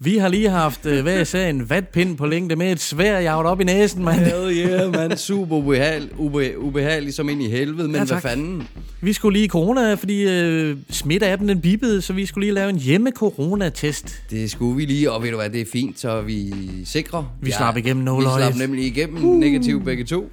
Vi har lige haft øh, hver især en vatpind på længde med et svær jaget op i næsen, mand. Hell yeah, man. Super ubehagelig, ube, ubehagelig som ind i helvede, men Ja, ja, tak. hvad fanden? Vi skulle lige corona, fordi øh, smitte-appen den bippede, så vi skulle lige lave en hjemme-corona-test. Det skulle vi lige, og ved du hvad, det er fint, så vi sikre. Vi slap igennem Vi nåleøjet. slap nemlig igennem uh. negativ begge to.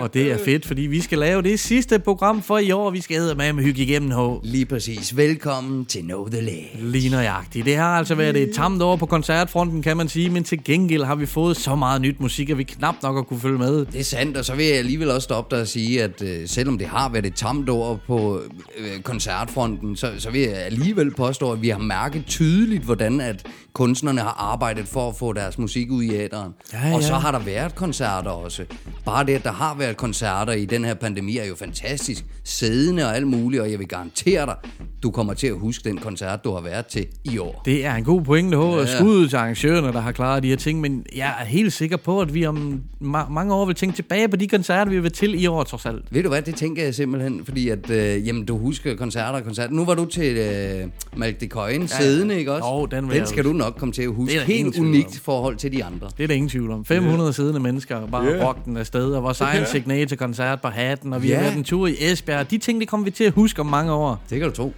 Og det er fedt, fordi vi skal lave det sidste program for i år. Vi skal æde med hygge igennem H. Lige præcis. Velkommen til Know The Lag. Lige nøjagtigt. Det har altså været et tamt år på koncertfronten, kan man sige, men til gengæld har vi fået så meget nyt musik, at vi knap nok har kunne følge med. Det er sandt, og så vil jeg alligevel også stoppe dig og sige, at øh, selvom det har været et tamt år på øh, koncertfronten, så, så vil jeg alligevel påstå, at vi har mærket tydeligt, hvordan at kunstnerne har arbejdet for at få deres musik ud i æderen. Ja, Og så ja. har der været koncerter også. Bare det, at der har været koncerter i den her pandemi, er jo fantastisk. Sædende og alt muligt, og jeg vil garantere dig, du kommer til at huske den koncert, du har været til i år. Det er en god pointe, H. Ja. Skud til arrangørerne, der har klaret de her ting, men jeg er helt sikker på, at vi om ma- mange år vil tænke tilbage på de koncerter, vi vil til i år, trods alt. Ved du hvad, det tænker jeg simpelthen, fordi at, øh, jamen, du husker koncerter og koncerter. Nu var du til øh, Malk de Køjen ja, siddende, ikke også? Jo, den den skal du nok komme til at huske. Er Helt unikt forhold til de andre. Det er der ingen tvivl om. 500 yeah. siddende mennesker, bare yeah. rock den afsted, og vores egen signature-koncert på hatten, og vi Ja. har været en tur i Esbjerg. De ting, det kommer vi til at huske om mange år. Det kan du tro.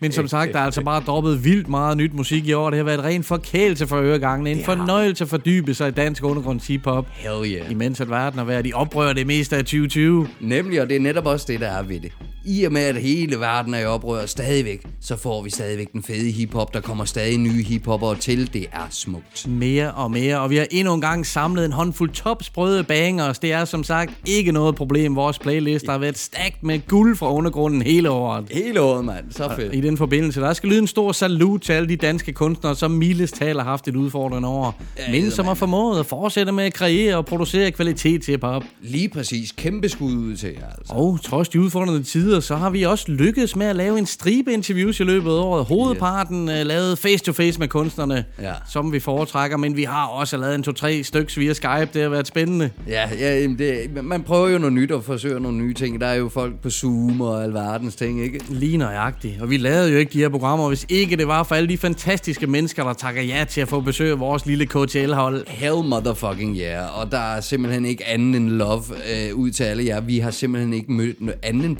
Men som sagt, der er altså bare droppet vildt meget nyt musik i år. Det har været ren forkælelse for øregangene. En fornøjelse at fordybe sig i dansk undergrunds hip-hop. Hell yeah. Imens at verden har været i oprør det meste af 2020. Nemlig, og det er netop også det, der er ved det. I og med, at hele verden er i oprør stadigvæk, så får vi stadigvæk den fede hiphop. Der kommer stadig nye hiphopper til. Det er smukt. Mere og mere, og vi har endnu en gang samlet en håndfuld topsprøde bangers. Det er som sagt ikke noget problem. Vores playlist har været stagt med guld fra undergrunden hele året. Hele året, mand. Så fedt. I den forbindelse, der skal lyde en stor salut til alle de danske kunstnere, som mildest talt har haft et udfordrende år. Ja, men som har formået at fortsætte med at kreere og producere kvalitet til hip-hop. Lige præcis. Kæmpe skud ud til jer, altså. Og trods de udfordrende tider, så har vi også lykkedes med at lave en stribe interviews i løbet af året. Hovedparten yeah. lavet face-to-face med kunstnerne, Ja. som vi foretrækker, men vi har også lavet en to-tre stykker via Skype. Det har været spændende. Ja, ja det, man prøver jo noget nyt og forsøger nogle nye ting. Der er jo folk på Zoom og alverdens ting, ikke? Lige nøjagtigt. Og vi lavede jo ikke de her programmer, hvis ikke det var for alle de fantastiske mennesker, der takker ja til at få besøg af vores lille KTL-hold. Hell motherfucking yeah. Og der er simpelthen ikke anden end love øh, ud til alle jer. Vi har simpelthen ikke mødt noget andet end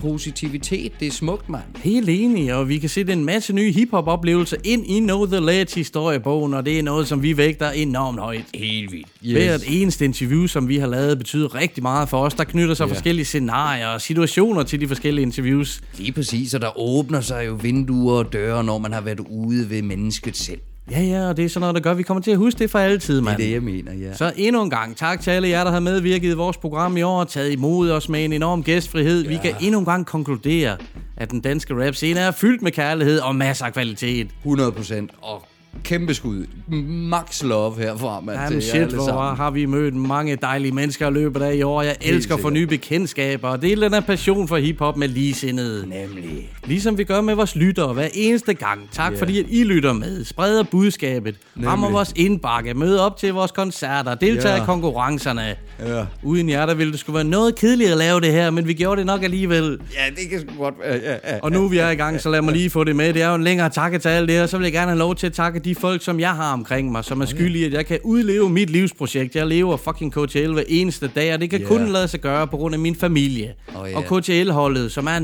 positivitet. Det er smukt, mand. Helt enig, og vi kan sætte en masse nye hiphop-oplevelser ind i Know The Ledge historiebogen, og det er noget, som vi vægter enormt højt. Helt vildt. Yes. Hvert eneste interview, som vi har lavet, betyder rigtig meget for os. Der knytter sig Ja. forskellige scenarier og situationer til de forskellige interviews. Lige præcis, og der åbner sig jo vinduer og døre, når man har været ude ved mennesket selv. Ja, ja, og det er sådan noget, der gør, at vi kommer til at huske det for altid, Det mand. er det, jeg mener, ja. Så endnu en gang tak til alle jer, der har medvirket i vores program i år og taget imod os med en enorm gæstfrihed. Ja. Vi kan endnu en gang konkludere, at den danske rap scene er fyldt med kærlighed og masser af kvalitet. 100 procent. Og kæmpe skud. Max love herfra, mand. Jamen shit, hvor sammen. har vi mødt mange dejlige mennesker i løbet af i år. Jeg elsker at få nye bekendtskaber og dele den her passion for hiphop med ligesindede. Nemlig. Ligesom vi gør med vores lyttere hver eneste gang. Tak yeah. fordi, at I lytter med, spreder budskabet, rammer vores indbakke, møder op til vores koncerter, deltager Ja. i konkurrencerne. Ja. Uden jer, der ville det skulle være noget kedeligt at lave det her, men vi gjorde det nok alligevel. Ja, det kan sgu godt være. Ja, ja. Og nu vi er i gang, så lad mig lige få det med. Det er jo en længere takke til alt det her. Så vil jeg gerne have lov til at takke de folk, som jeg har omkring mig, som er skyld i, at jeg kan udleve mit livsprojekt. Jeg lever fucking KTL hver eneste dag, og det kan Ja. kun lade sig gøre på grund af min familie. Oh, ja. Og KTL-holdet, som er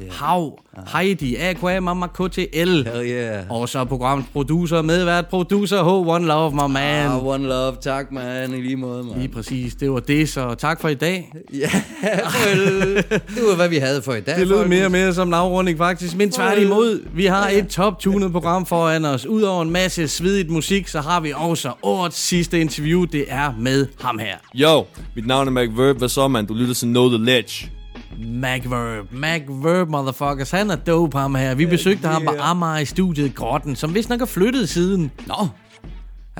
Nico, Hav, Heidi, AQA, Mama KTL. Hell yeah. Og så programmets producer, medvært producer H. One Love, my man. Ah, one love. Tak, man. I lige måde, man. Lige præcis, det var det, så tak for i dag. Ja, vel. Det var, hvad vi havde for i dag. Det lød mere og mere som en afrunding faktisk, men tværtimod, vi har et top-tunet program foran os. Udover en masse svedigt musik, så har vi også årets sidste interview, det er med ham her. Yo, mit navn er McVerb. Hvad så, man? Du lytter til Know The Ledge. MacVerb. MacVerb, motherfuckers. Han er dope, ham her. Vi besøgte ham på Amager i studiet Grotten, som vist nok er flyttet siden. Nå,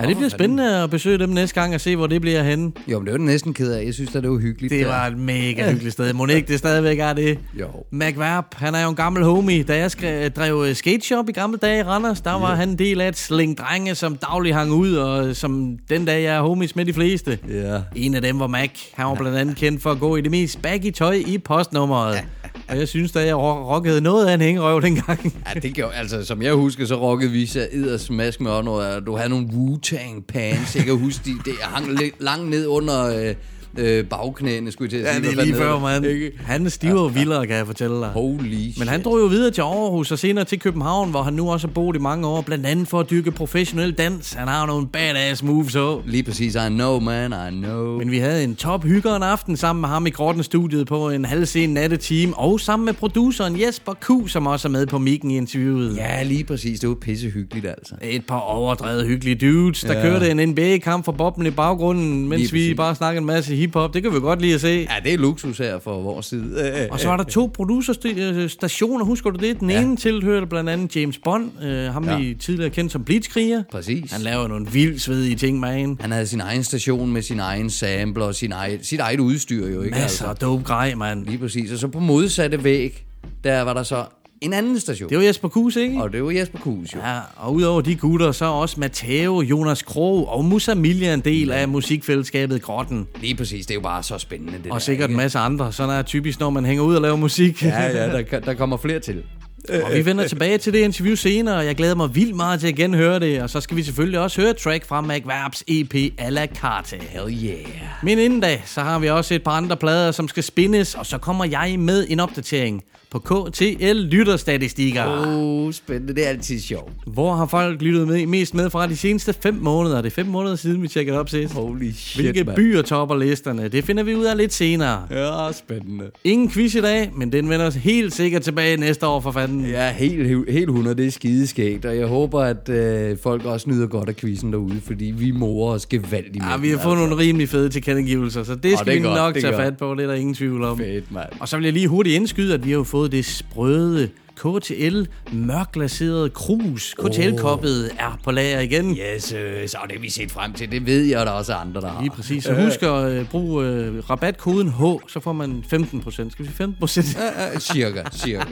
Ja, det bliver spændende at besøge dem næste gang og se, hvor det bliver henne. Jo, men det var den næsten ked af. Jeg synes, at det var hyggeligt. Det der. var et mega hyggeligt sted. Ikke det stadigvæk er det? Jo. McVerb, han er jo en gammel homie. Da jeg skrev, drev øh, skate shop i gamle dage i Randers, der var han en del af et sling drenge, som daglig hang ud, og som den dag jeg er homies med de fleste. Ja. En af dem var Mac. Han var blandt andet kendt for at gå i det mest baggy tøj i postnummeret. Og jeg synes, da jeg rockede noget af en hængerøv dengang. Ja, det gjorde, altså, som jeg husker, så rockede vi så eddersmask med noget. Du havde nogle Wu-Tang pants. Jeg kan huske, de, det hang lidt langt ned under øh, øh, bagknæene, skulle jeg til at Ja, sige. det Hvad er lige før. Ikke? Han er stivere og vildere, kan jeg fortælle dig. Holy Men han drog jo videre til Aarhus og senere til København, hvor han nu også har boet i mange år, blandt andet for at dyrke professionel dans. Han har nogle badass moves så. Lige præcis, I know, man, I know. Men vi havde en top hygger en aften sammen med ham i Grotten-studiet på en halvsen natteteam, og sammen med produceren Jesper Q, som også er med på mikken i interviewet. Ja, lige præcis. Det var pisse hyggeligt, altså. Et par overdrevet hyggelige dudes, der Ja. kørte en NBA-kamp for bobben i baggrunden, mens Lige vi præcis. bare snakkede en masse hiphop. Det kan vi godt lide at se. Ja, det er luksus her fra vores side. Og så var der to producerstationer, husker du det? Den Ja. ene tilhørte blandt andet James Bond, øh, ham Ja. vi tidligere kendt som Blitzkriger. Præcis. Han laver nogle vildt svedige ting, man. Han havde sin egen station med sin egen sampler og sin egen, sit eget udstyr jo, ikke? Masser af dope grej, mand. Lige præcis. Og så på modsatte væg, der var der så en anden station. Det var Jesper Kus, ikke? Og det var Jesper Kuhs jo. Ja, og udover de gutter, så også Matteo, Jonas Krog og Musa Milja en del af musikfællesskabet Grotten. Lige præcis. Det er jo bare så spændende, det Og der, sikkert en ikke? masse andre. Sådan er typisk, når man hænger ud og laver musik. Ja, ja, der, der kommer flere til. og vi vender tilbage til det interview senere, og jeg glæder mig vildt meget til at genhøre det. Og så skal vi selvfølgelig også høre track fra McVerbs EP A la carte. Hell yeah. Men inden da, så har vi også et par andre plader, som skal spindes, og så kommer jeg med en opdatering på KTL Lytterstatistikker. Oh, spændende. Det er altid sjovt. Hvor har folk lyttet med, mest med fra de seneste 5 måneder? Det er 5 måneder siden, vi tjekkede op sidst. Holy shit, Hvilke mand. byer topper listerne? Det finder vi ud af lidt senere. Ja, spændende. Ingen quiz i dag, men den vender os helt sikkert tilbage næste år for fanden. Ja, helt, helt 100, det er skideskægt, og jeg håber, at øh, folk også nyder godt af quizzen derude, fordi vi morer os gevaldigt med Ja, vi har fået nogle rimelig fede tilkendegivelser, så det skal det er vi godt, nok det tage godt. fat på, det er der ingen tvivl om. Fedt, mand. Og så vil jeg lige hurtigt indskyde, at vi har jo fået det sprøde KTL mørkglaserede krus. KTL-koppet er på lager igen. Yes, øh, så det vi set frem til. Det ved jeg, og der er også andre, der har. Lige præcis. Så husk at øh, bruge øh, rabatkoden H, så får man 15%. Skal vi sige 15%? Ja, ja, cirka, cirka.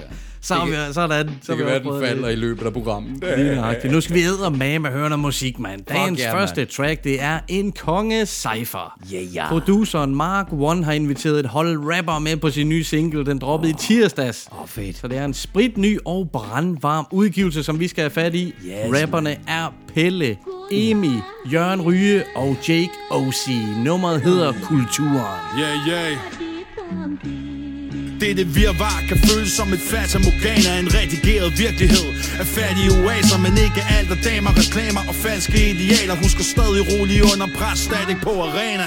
Så er vi, sådan. Så Det er vi kan være, den falder i løbet af programmet. Lige nøjagtigt. Nu skal vi æde med med høre noget musik, mand. Dagens ja, første mand. track, det er en konge cypher. Ja, ja. Produceren Mark One har inviteret et hold rapper med på sin nye single. Den droppede i tirsdags. Åh, fedt. Så det er en spritny og brandvarm udgivelse, som vi skal have fat i. Yes, Rapperne er Pelle, Emi, Jørgen Ryge og Jake O.C. Nummeret hedder Kulturen. Yeah, yeah. Dette virvar kan føles som et fata morgana En redigeret virkelighed. Af fattige oaser Men ikke alt af damer, reklamer og falske idealer. Husker stadig rolig under pres, stadig på arena.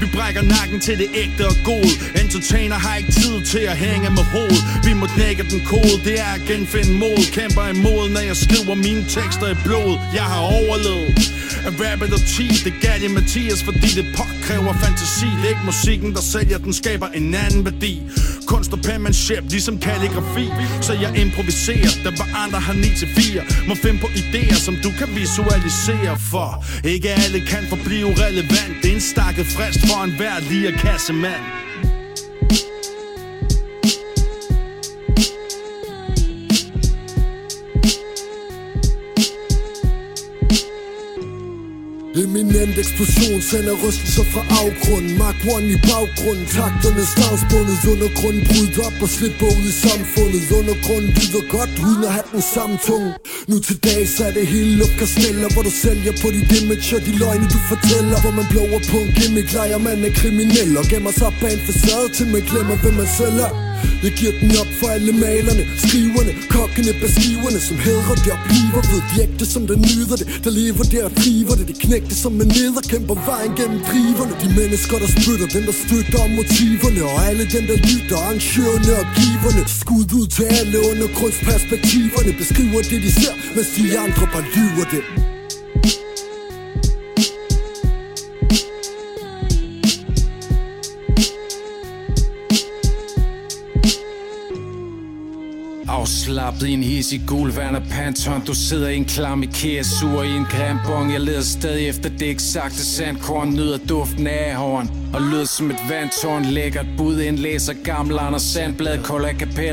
Vi brækker nakken til det ægte og gode. Entertainer har ikke tid til at hænge med hoved Vi må knække den kode, det er at genfinde mod. Kæmper imod, når jeg skriver mine tekster i blod. Jeg har overlevet at rappe der 10, det gav de Mathias Fordi det påkræver fantasi. Det er ikke musikken, der sælger, den skaber en anden værdi. Kunst og penmanship, ligesom kalligrafi. Så jeg improviserer, der var andre har 9 til 4 Må finde på idéer, som du kan visualisere For ikke alle kan forblive relevant. Det er en stakket frist for en hver lige kassemand Eminent eksplosion sender rystelser fra afgrunden. Mark One i baggrunden Takterne stavsbundet Undergrunden bryder op og slipper ud i samfundet. Undergrunden lyder godt uden at have den samme tunge. Nu til dag så er det hele luftkasteller Hvor du sælger på dit image og de løgne du fortæller. Hvor man blower på en gimmick Leger man er kriminel Og gemmer sig bag en facade Til man glemmer hvem man selv er jeg giver den op for alle malerne, skriverne, kokkene, beskiverne Som hedrer det og bliver ved. De ægte, som der nyder det Der lever der og driver det, de knægte som er neder kæmper vejen gennem driverne. De mennesker der spytter, dem der støtter om motiverne. Og alle dem der lytter, arrangørerne og giverne. Skud ud til alle undergrundsperspektiverne Beskriver det de ser, mens de andre bare lyver det. Afslap i en hissig gul Werner Panton. Du sidder i en klam Ikea Sur i en grim Jeg leder stadig efter det eksakte sandkorn Nyder duften af ahorn Og lyder som et vandtårn. Lækkert bud indlæser gammel Anders Sandblad. Kolder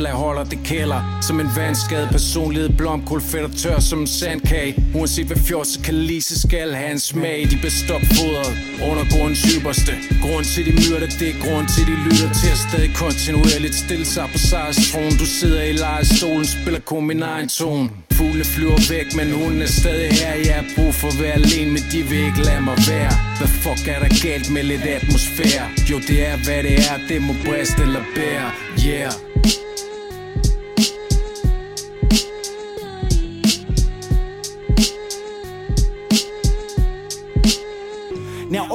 a holder det kælder Som en vandskade. Personlighed Blomkål fedt og tør som en sandkage. Uanset hvad fjorse kan lise så skal have en smag. De bliver stopfodret Undergrundens ypperste. Grund til de myrder Det er grund til de lytter til at stadig kontinuerligt stille sig på sejrstronen Du sidder i lejestolen Spiller kun min egen tone. Fuglene flyver væk, men hun er stadig her. Jeg har brug for at være alene, men de vil ikke lade mig være. Hvad fuck er der galt med lidt atmosfære? Jo, det er hvad det er, det må briste eller bære. Yeah.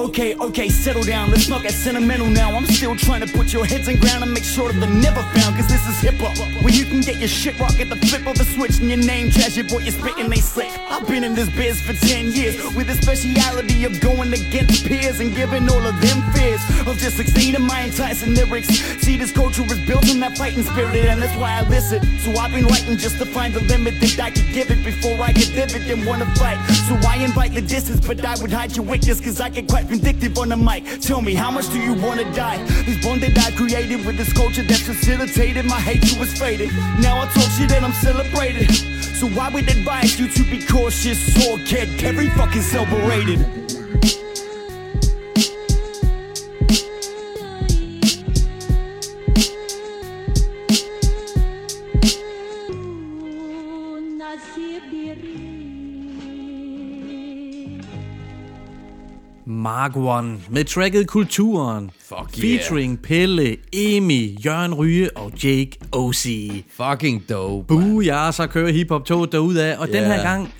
Okay, okay, settle down. Let's not get sentimental now. I'm still trying to put your heads in ground and make sure that they're never found. Cause this is hip hop, where you can get your shit rock at the flip of a switch and your name trash your boy, you're spitting they slick. I've been in this biz for 10 years with a speciality of going against peers and giving all of them fears of just succeeding my enticing lyrics. See, this culture is built on that fighting spirit, and that's why I listen. So I've been writing just to find the limit that I could give it before I get vivid and wanna fight. So I invite the distance, but I would hide your weakness, cause I get quite vindictive on the mic. Tell me, how much do you wanna die? This bond that I created with this culture that's facilitated, my hate hatred was faded. Now I talk shit and I'm celebrated. So I would advise you to be cautious or get very fucking celebrated. Mark One med tracket Kulturen. Fuck yeah. Featuring Pelle, Emi, Jørgen Ryge og Jake O.C. Fucking dope. Boo, jeg så kører hiphop-toget derudad, og yeah. den her Ja. gang,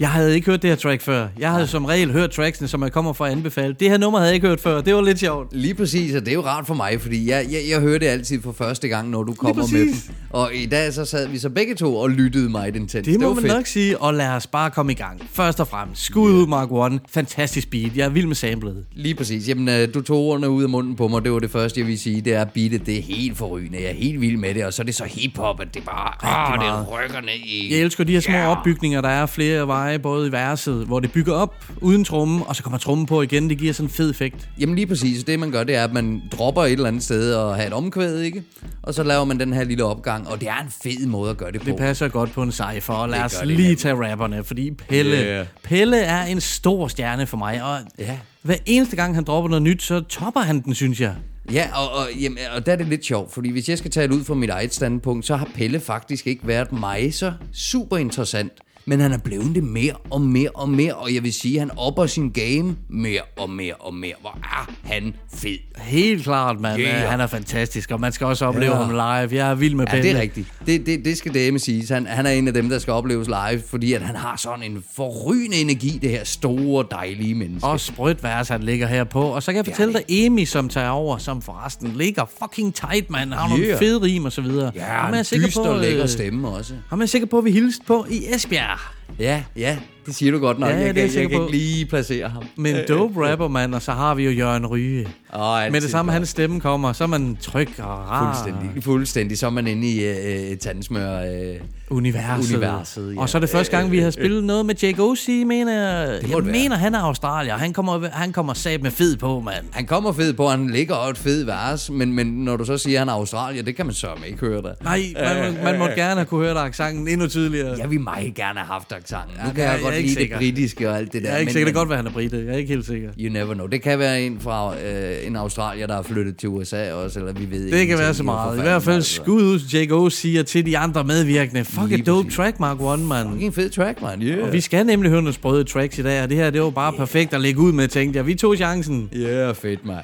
jeg havde ikke hørt det her track før. Jeg havde som regel hørt tracksene, som jeg kommer for at anbefale. Det her nummer havde jeg ikke hørt før. Det var lidt sjovt. Lige præcis, og det er jo rart for mig, fordi jeg, jeg, jeg hører det altid for første gang, når du kommer med dem. Og i dag så sad vi så begge to og lyttede meget intens. Det må var man fedt. nok sige, og lad os bare komme i gang. Først og fremmest, skud ud Mark One. Fantastisk beat. Jeg er vild med samlet. Lige præcis. Jamen, øh, du tog ordene ud af munden på mig. Det var det første, jeg ville sige. Det er beatet. Det er helt forrygende. Jeg er helt vild med det. Og så er det så hiphop, at det bare... Ah, det rykker ned i... Jeg elsker de her små Ja. opbygninger, der er flere veje, både i verset, hvor det bygger op uden tromme, og så kommer trommen på igen. Det giver sådan en fed effekt. Jamen lige præcis. Det man gør, det er, at man dropper et eller andet sted og har et omkvæd, ikke? Og så laver man den her lille opgang, og det er en fed måde at gøre det på. Det passer godt på en cypher, og lad Det os det lige nemlig. tage rapperne, fordi Pelle, Yeah. Pelle er en stor stjerne for mig, og Ja. hver eneste gang han dropper noget nyt, så topper han den, synes jeg. Ja, og, og, jamen, og der er det lidt sjovt, fordi hvis jeg skal tale ud fra mit eget standpunkt, så har Pelle faktisk ikke været mig så super interessant. Men han er blevet det mere og mere og mere, og jeg vil sige, at han opper sin game mere og mere og mere. Hvor er han fed. Helt klart, mand. Yeah. Han er fantastisk, og man skal også opleve Ja. ham live. Jeg er vild med Ja, Pelle. det er rigtigt. Det, det, det skal dame siges. Han, han er en af dem, der skal opleves live, fordi at han har sådan en forrygende energi, det her store, dejlige menneske. Og sprødt vers, han ligger her på. Og så kan jeg fortælle dig, Emi, som tager over, som forresten ligger fucking tight, mand. Har nogle Yeah. fede rim og så videre. Ja, Ham er en sikker dyster på, og lækker øh, stemme også. Ham er sikker på, at vi hilste på i Esbjerg. Ja, ja, det siger du godt nok. Ja, jeg, det er jeg jeg, sikker kan ikke lige placere ham. Men dope rapper, mand, og så har vi jo Jørgen Ryge. Altid Med det samme, hans stemme kommer, så er man tryg og rar. Fuldstændig. Fuldstændig. Så er man inde i øh, tandsmør. Øh, Universet. Universet, ja. Og så er det første gang, vi har spillet noget med Jake O.C., mener jeg. Jeg mener, han er australier. Han kommer, han kommer sat med fed på, mand. han kommer fed på, han ligger også et fed vers, men, men når du så siger, at han er Australier, det kan man så ikke høre der. Nej, man, man, man må gerne have kunne høre dig accenten endnu tydeligere. Jeg vil meget gerne have haft accenten. Nu Ja, kan jeg jeg godt ikke lide det sikker. britiske og alt det der. Jeg er ikke men- sikker. Det kan godt være, han er brite. Jeg er ikke helt sikker. You never know. Det kan være en fra øh, en australier, der er flyttet til USA også, eller vi ved Det kan ingenting være så meget. I hvert fald altså. skud ud Jake O. siger til de andre medvirkende. Fuck Lige et dope præcis. track, Mark One, man. Fucking fed track, man. Yeah. Og vi skal nemlig høre nogle sprøde tracks i dag, og det her, det var bare perfekt at lægge ud med, tænkte jeg. Vi tog chancen. Yeah, fedt, mand.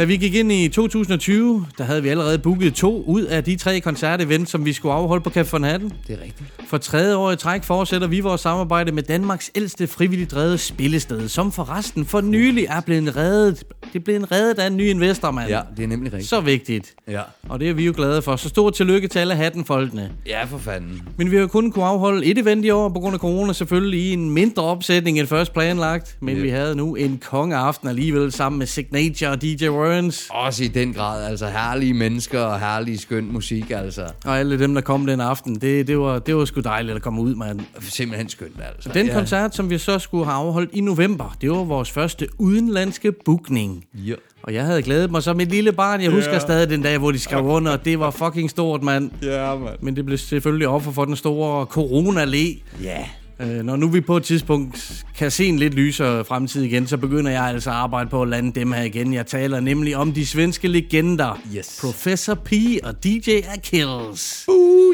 Da vi gik ind i 2020, der havde vi allerede booket to ud af de tre koncertevents, som vi skulle afholde på Café Hatten. Det er rigtigt. For tredje år i træk fortsætter vi vores samarbejde med Danmarks ældste frivilligt drevet spillested, som forresten for nylig er blevet reddet. Det er blevet reddet af en ny investor, mand. Ja, det er nemlig rigtigt. Så vigtigt. Ja. Og det er vi jo glade for. Så stort tillykke til alle hattenfolkene. Ja, for fanden. Men vi har kun kunne afholde et event i år på grund af corona, selvfølgelig i en mindre opsætning end først planlagt. Men Ja. vi havde nu en kongeaften alligevel sammen med Signature og DJ World Burns, Også i den grad, altså herlige mennesker og herlig skøn musik, altså. og alle dem, der kom den aften. Det, det, var, det var sgu dejligt at komme ud, mand. Simpelthen skønt, altså. Den koncert, som vi så skulle have afholdt i november, det var vores første udenlandske bookning. Ja. Og jeg havde glædet mig som et lille barn. Jeg husker stadig den dag, hvor de skrev under, og det var fucking stort, mand. Ja, mand. Men det blev selvfølgelig offer for den store corona-læ. Ja. Øh, når nu vi på et tidspunkt kan se en lidt lysere fremtid igen, så begynder jeg altså at arbejde på at lande dem her igen. Jeg taler nemlig om de svenske legender. Yes. Professor P og DJ Achilles.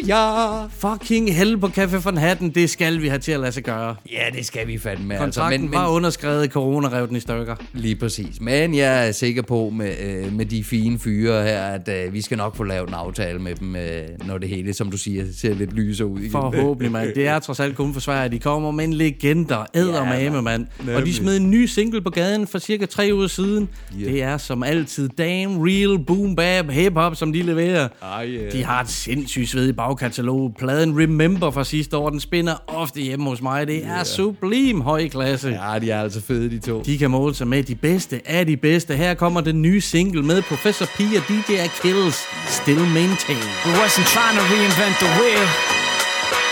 ja. Fucking hell på Café von Hatten, det skal vi have til at lade sig gøre. Ja, det skal vi fandme. Altså. Kontrakten Men, men, var underskrevet, corona rev den i stykker. Lige præcis. Men jeg er sikker på med, øh, med de fine fyre her, at øh, vi skal nok få lavet en aftale med dem, øh, når det hele, som du siger, ser lidt lysere ud. Forhåbentlig, mand. Det er trods alt kun for Sverige. De kommer med en legender. Ædermame, Ja, mand. mand. Og de smed en ny single på gaden for cirka tre uger siden. Det er som altid damn real boom bap hip-hop, som de leverer. Ah, yeah. De har et sindssygt sved i bagkatalog. Pladen Remember fra sidste år, den spinner ofte hjemme hos mig. Det er sublim høj klasse. Ja, de er altså fede, de to. De kan måle sig med de bedste af de bedste. Her kommer den nye single med Professor P og DJ Achilles. Still Maintain. We wasn't trying to reinvent the wheel,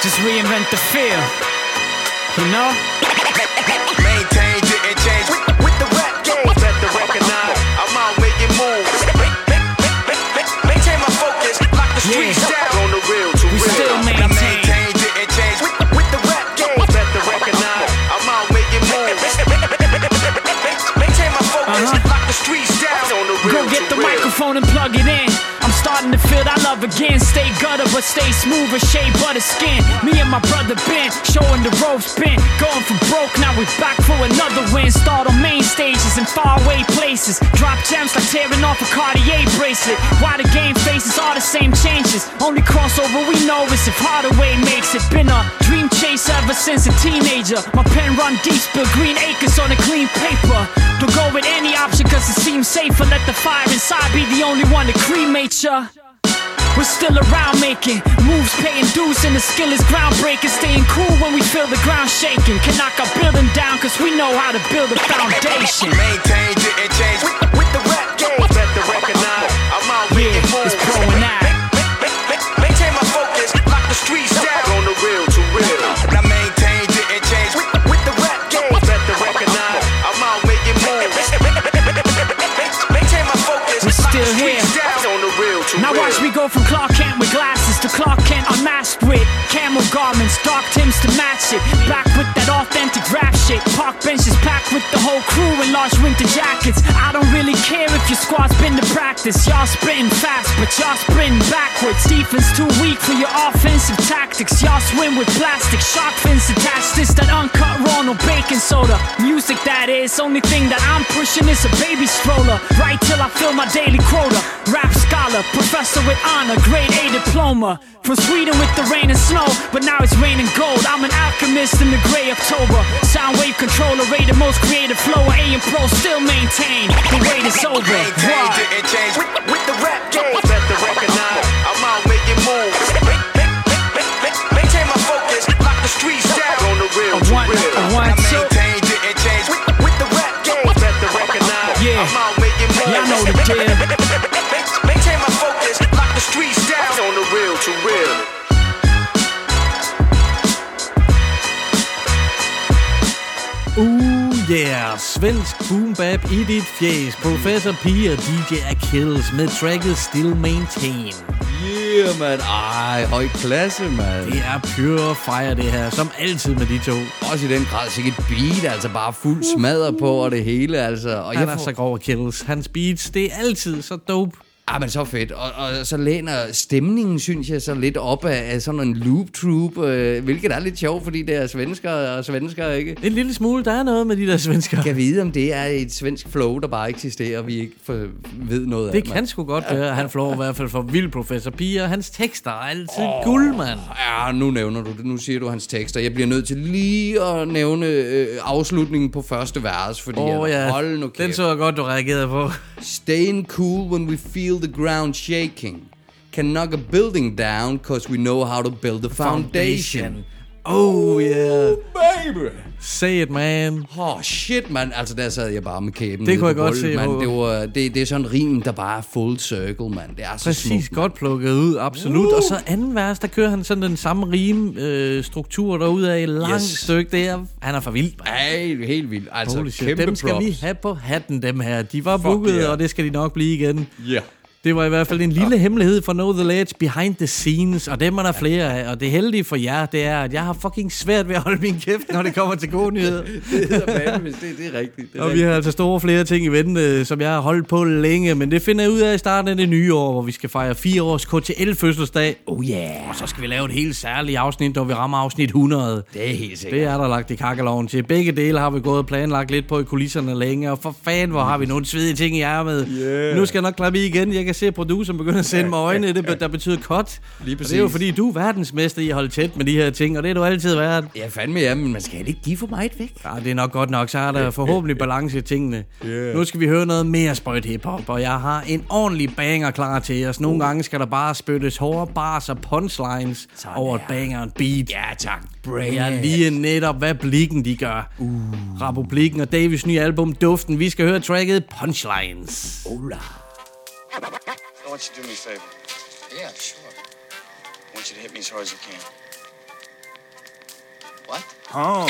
just reinvent the feel. You know? Maintain, didn't change with, with the rap game. Better recognize I'm out making moves. Maintain my focus, lock the streets Yeah. down on the real to We real. still maintain. maintain, didn't change with, with the rap game. Better recognize I'm out making moves. Maintain my focus, Uh-huh. lock the streets down on the real Go get to the real. microphone and plug it in. That love again. Stay gutter, but stay smooth as shea butter skin. Me and my brother Ben, showing the ropes bent. Going from broke, now we back for another win. Start on main stages in faraway places. Drop gems like tearing off a Cartier bracelet. Why the game faces all the same changes. Only crossover we know is if Hardaway makes it. Been a dream chase ever since a teenager. My pen run deep, spill green acres on a clean paper. Don't go with any option cause it seems safer. Let the fire inside be the only one to cremate ya. We're still around making moves, paying dues, and the skill is groundbreaking. Staying cool when we feel the ground shaking. Can knock our building down cause we know how to build a foundation. Maintain, didn't change from Clark Kent with glasses to Clark Kent. Unmasked with camel garments, dark Tims to match it. Back with that authentic rap shit. Park benches packed with the whole crew in large winter jackets. I don't really care if your squad's been to practice. Y'all sprinting fast, but y'all sprinting backwards. Defense too weak for your offensive tactics. Y'all swim with plastic shark fins attached. This that uncut no baking soda. Music that is. Only thing that I'm pushing is a baby stroller. Right till I fill my daily quota. Rap scholar, professor with honor, grade A diploma. From Sweden with the rain and snow, but now it's raining gold. I'm an alchemist in the gray October. Sound wave controller, rated most creative flow. A and Pro still maintain. The wait is over. Maintain, didn't change with, with the rap game. Better recognize I'm out making moves. Maintain my focus, lock the streets down on the real to one- real. a one, Now two. maintain, didn't change with, with the rap game. Better recognize Yeah. I'm out making moves. Y'all know the deal. Maintain my focus, lock the streets down on the real to real. Uh, yeah. Svensk boom bap i dit fjes. Professor P og DJ Achilles med tracket Still Maintain. Yeah, man. Ej, høj klasse, man. Det er pure fire, det her. Som altid med de to. Også i den grad sikkert beat, altså bare fuld smadre på og det hele, altså. Og Han jeg er får- så grov Achilles. Hans beats, det er altid så dope. Ah, men så fedt. Og, og så læner stemningen, synes jeg, så lidt op af, af sådan en loop troop, øh, hvilket er lidt sjovt, fordi det er svensker og svensker, ikke? En lille smule, der er noget med de der svensker. Jeg vide, om det er et svensk flow, der bare eksisterer, og vi ikke for, ved noget af. Det kan sgu godt være. Han flår i hvert fald for vild professor Pia. Hans tekster er altid oh. guld, mand. Ja, nu nævner du det. Nu siger du hans tekster. Jeg bliver nødt til lige at nævne øh, afslutningen på første vers, fordi oh, ja, hold nu kæft. den så jeg godt, du reagerede på. Staying cool when we feel the ground shaking. Can knock a building down cause we know how to build a foundation. Oh yeah. Baby! Say it, man. Åh, oh, shit, mand. Altså, der sad jeg bare med kæben Det kunne jeg godt se. Håbe. Det, var, det, det er sådan en rim, der bare er full circle, mand. Det er så Præcis, smukt, godt plukket ud, absolut. Uh. Og så anden vers, der kører han sådan den samme rim øh, derude af et langt Yes. stykke. Det er, han er for vild. Ej, helt vildt. Altså, Holy shit, kæmpe dem skal props. vi have på hatten, dem her. De var Fuck booket, yeah. og det skal de nok blive igen. Ja. Det var i hvert fald en lille hemmelighed for Know The Ledge behind the scenes, og dem er der flere af. Og det heldige for jer, det er, at jeg har fucking svært ved at holde min kæft, når det kommer til gode nyheder. det vanvittigt. Det, det er rigtigt. Det er Og vi rigtigt. har altså store flere ting i vente, som jeg har holdt på længe, men det finder jeg ud af i starten af det nye år, hvor vi skal fejre fire års KTL-fødselsdag. Oh yeah! Og så skal vi lave et helt særligt afsnit, når vi rammer afsnit 100. Det er helt sikkert. Det er der lagt i kakkeloven til. Begge dele har vi gået og planlagt lidt på i kulisserne længe, og for fanden, hvor har vi nogle svedige ting i ærmet. Yeah. Nu skal jeg nok klappe i igen. Jeg kan se, at produceren begynder at sende mig øjne, det, der betyder cut. Lige Og det er jo præcis. fordi, du er verdensmester i at holde tæt med de her ting, og det er du altid været. Ja, fandme ja, men man skal ikke give for meget væk. Ja, det er nok godt nok, så er der forhåbentlig balance i tingene. Yeah. Nu skal vi høre noget mere sprøjt hiphop, og jeg har en ordentlig banger klar til os. Nogle gange skal der bare spyttes hårde bars og punchlines Sådan over et banger og beat. Ja, tak. Det er lige netop, hvad blikken de gør. Uh. Republikken og Davids nye album Duften. Vi skal høre tracket Punchlines. Hola. I want you to do me a favor. Yeah, sure. I want you to hit me as hard as you can. What? Ah.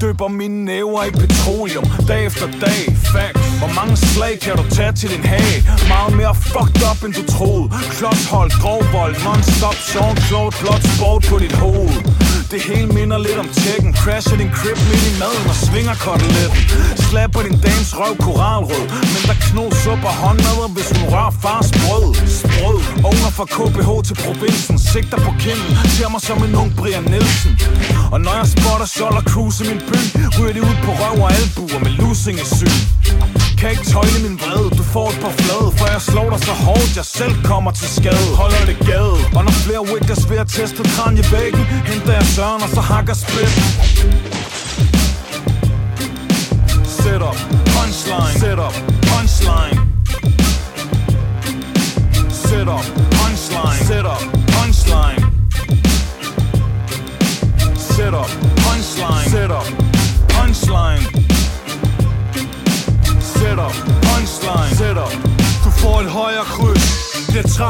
Døber mine næver i petroleum Dag efter dag, fact Hvor mange slag kan du tage til din hage? Meget mere fucked up end du troede Klodshold, grovvold, non-stop Sean Claude, blot sport på dit hoved det hele minder lidt om tækken Crasher din crib midt i maden og svinger koteletten. Slapper din dames røv koralrød. Men der knos supper håndmadder, hvis hun rører fars brød. Sprød, owner fra KBH til provinsen. Sigter på kinden, ser mig som en ung Brian Nielsen. Og når jeg spotter Scholl og Cruise i min by Ryger de ud på røv og albuer med lusing i syn kan ikke tøjle min vrede. Du får et par flade For jeg slår dig så hårdt Jeg selv kommer til skade. Holder det gade. Og når flere witness ved at teste tran i væggen Henter jeg søren og så hakker split. Set up, punchline. Set up, punchline. Set up, punchline. Set up, punchline.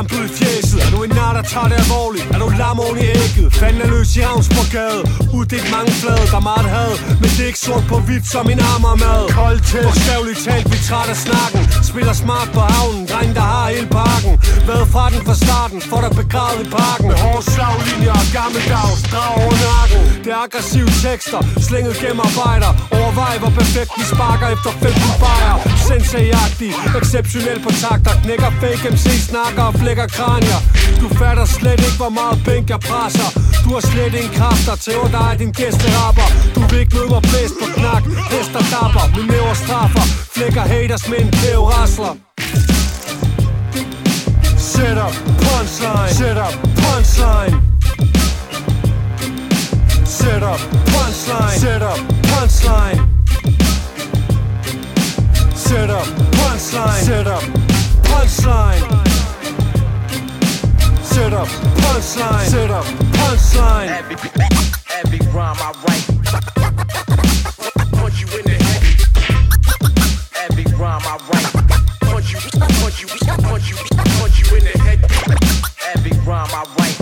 Bliver trampet i fjeset Er du en nar, der tager det alvorligt? Er du lam oven i ægget? Fanden er løs i Havnsborgade Uddelt mange flade, der er meget had. Men det er ikke sort på hvidt som en mad Kold til Bogstaveligt talt, vi er træt af snakken Spiller smart på havnen Dreng, der har hele pakken Været fra den fra starten Får dig begravet i parken. Med hårde slaglinjer og gammeldags Drag over nakken. Det er aggressive tekster Slænget gennem arbejder. Overvej, hvor perfekt vi sparker efter 15 bajer. Sensei-agtig Exceptionel på takter Knækker fake MC snakker og flækker kranier. Du fatter slet ikke, hvor meget bænk jeg presser. Du har slet ingen kræfter tæver at dig din gæsterapper. Du vil ikke møde mig blæst på knak Hester dapper, min næver straffer Flækker haters med en kæve rasler Set up, punchline. Set up, punchline. Set up, punchline. Set up, punchline. Set up, punchline. Set up, punchline. Set up, punchline. Set up, punchline. Every, every rhyme I write. Rhyme I write. Punch you, punch you, punch you, punch you in the head. Every rhyme I write.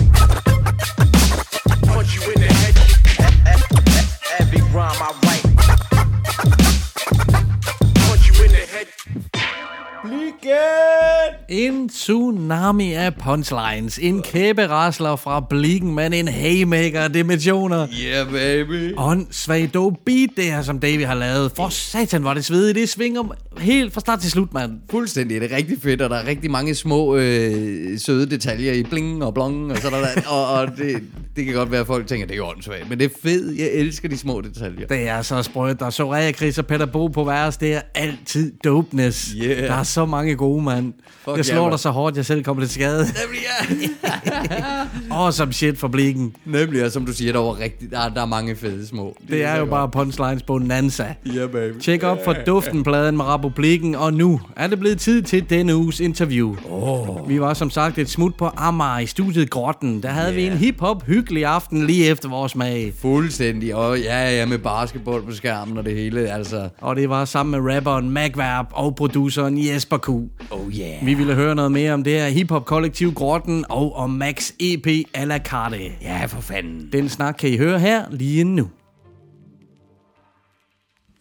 Punch you in the head. Every rhyme I write. Punch you in the head. En tsunami af punchlines. En kæberasler fra blikken, men en haymaker af dimensioner. Yeah, baby. Åndssvagt dope beat, det her, som Davey har lavet. For satan, var det svedigt. Det svinger helt fra start til slut, mand. Fuldstændig, det er rigtig fedt, og der er rigtig mange små øh, søde detaljer i bling og blong og sådan noget. og, og det, det kan godt være, at folk tænker, det er åndssvagt, men det er fedt. Jeg elsker de små detaljer. Det er så sprødt. Der er Soraya, Chris og Peter Bo på vers. Det er altid dopeness. Yeah. Der er så mange gode, mand. Fuck jeg slår mand. dig så hårdt, jeg selv kommer til skade. Nemlig, ja. awesome shit for blikken. Nemlig, og som du siger, der, var rigtig, der, der er mange fede små. Det er jo så bare punchlines bonanza. Yeah, baby. Tjek op for duften-pladen med Republikken, og nu er det blevet tid til denne uges interview. Oh. Vi var som sagt et smut på Amager i studiet Grotten. Der havde yeah. vi en hip-hop hyggelig aften lige efter vores smag. Fuldstændig, og ja, ja, med basketball på skærmen og det hele, altså. Og det var sammen med rapperen Magverb og produceren Jesper Q. Oh yeah. Vi ville høre noget mere om det her hip-hop-kollektiv Grotten og om Max EP a la carte. Ja, for fanden. Den snak kan I høre her lige nu.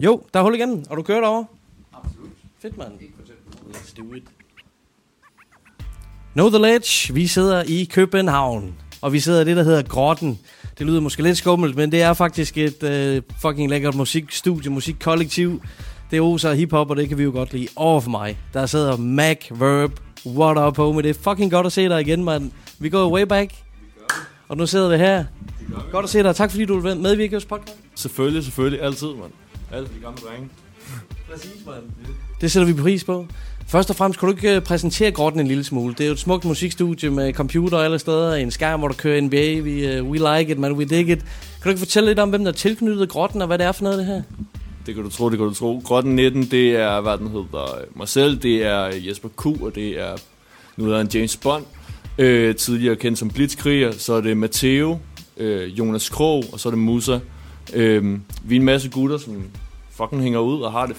Jo, der er hul igen, og du kører derovre. Fedt, mand. Let's do it. Know the Ledge. Vi sidder i København. Og vi sidder i det, der hedder Grotten. Det lyder måske lidt skummelt, men det er faktisk et øh, fucking lækkert musikstudie, musikkollektiv. Det oser hiphop, og det kan vi jo godt lide. Over for mig, der sidder Mac Verb. What up, homie? Det er fucking godt at se dig igen, mand. Vi går way back. Og nu sidder vi her. Godt at se dig. Tak fordi du vil medvirke hos podcast. Selvfølgelig, selvfølgelig. Altid, mand. Altid de gamle drenge. Præcis, mand. Det sætter vi pris på. Først og fremmest, kan du ikke øh, præsentere Grotten en lille smule? Det er jo et smukt musikstudie med computer alle steder, en skærm, hvor der kører NBA. Vi, uh, we like it, man. We dig it. Kan du ikke fortælle lidt om, hvem der er tilknyttet Grotten, og hvad det er for noget, det her? Det kan du tro, det kan du tro. Grotten 19, det er, hvad den hedder, mig selv, det er Jesper Q, og det er, nu hedder han James Bond, øh, tidligere kendt som Blitzkriger, så er det Matteo, øh, Jonas Krog, og så er det Musa. Øh, vi er en masse gutter, som fucking hænger ud og har det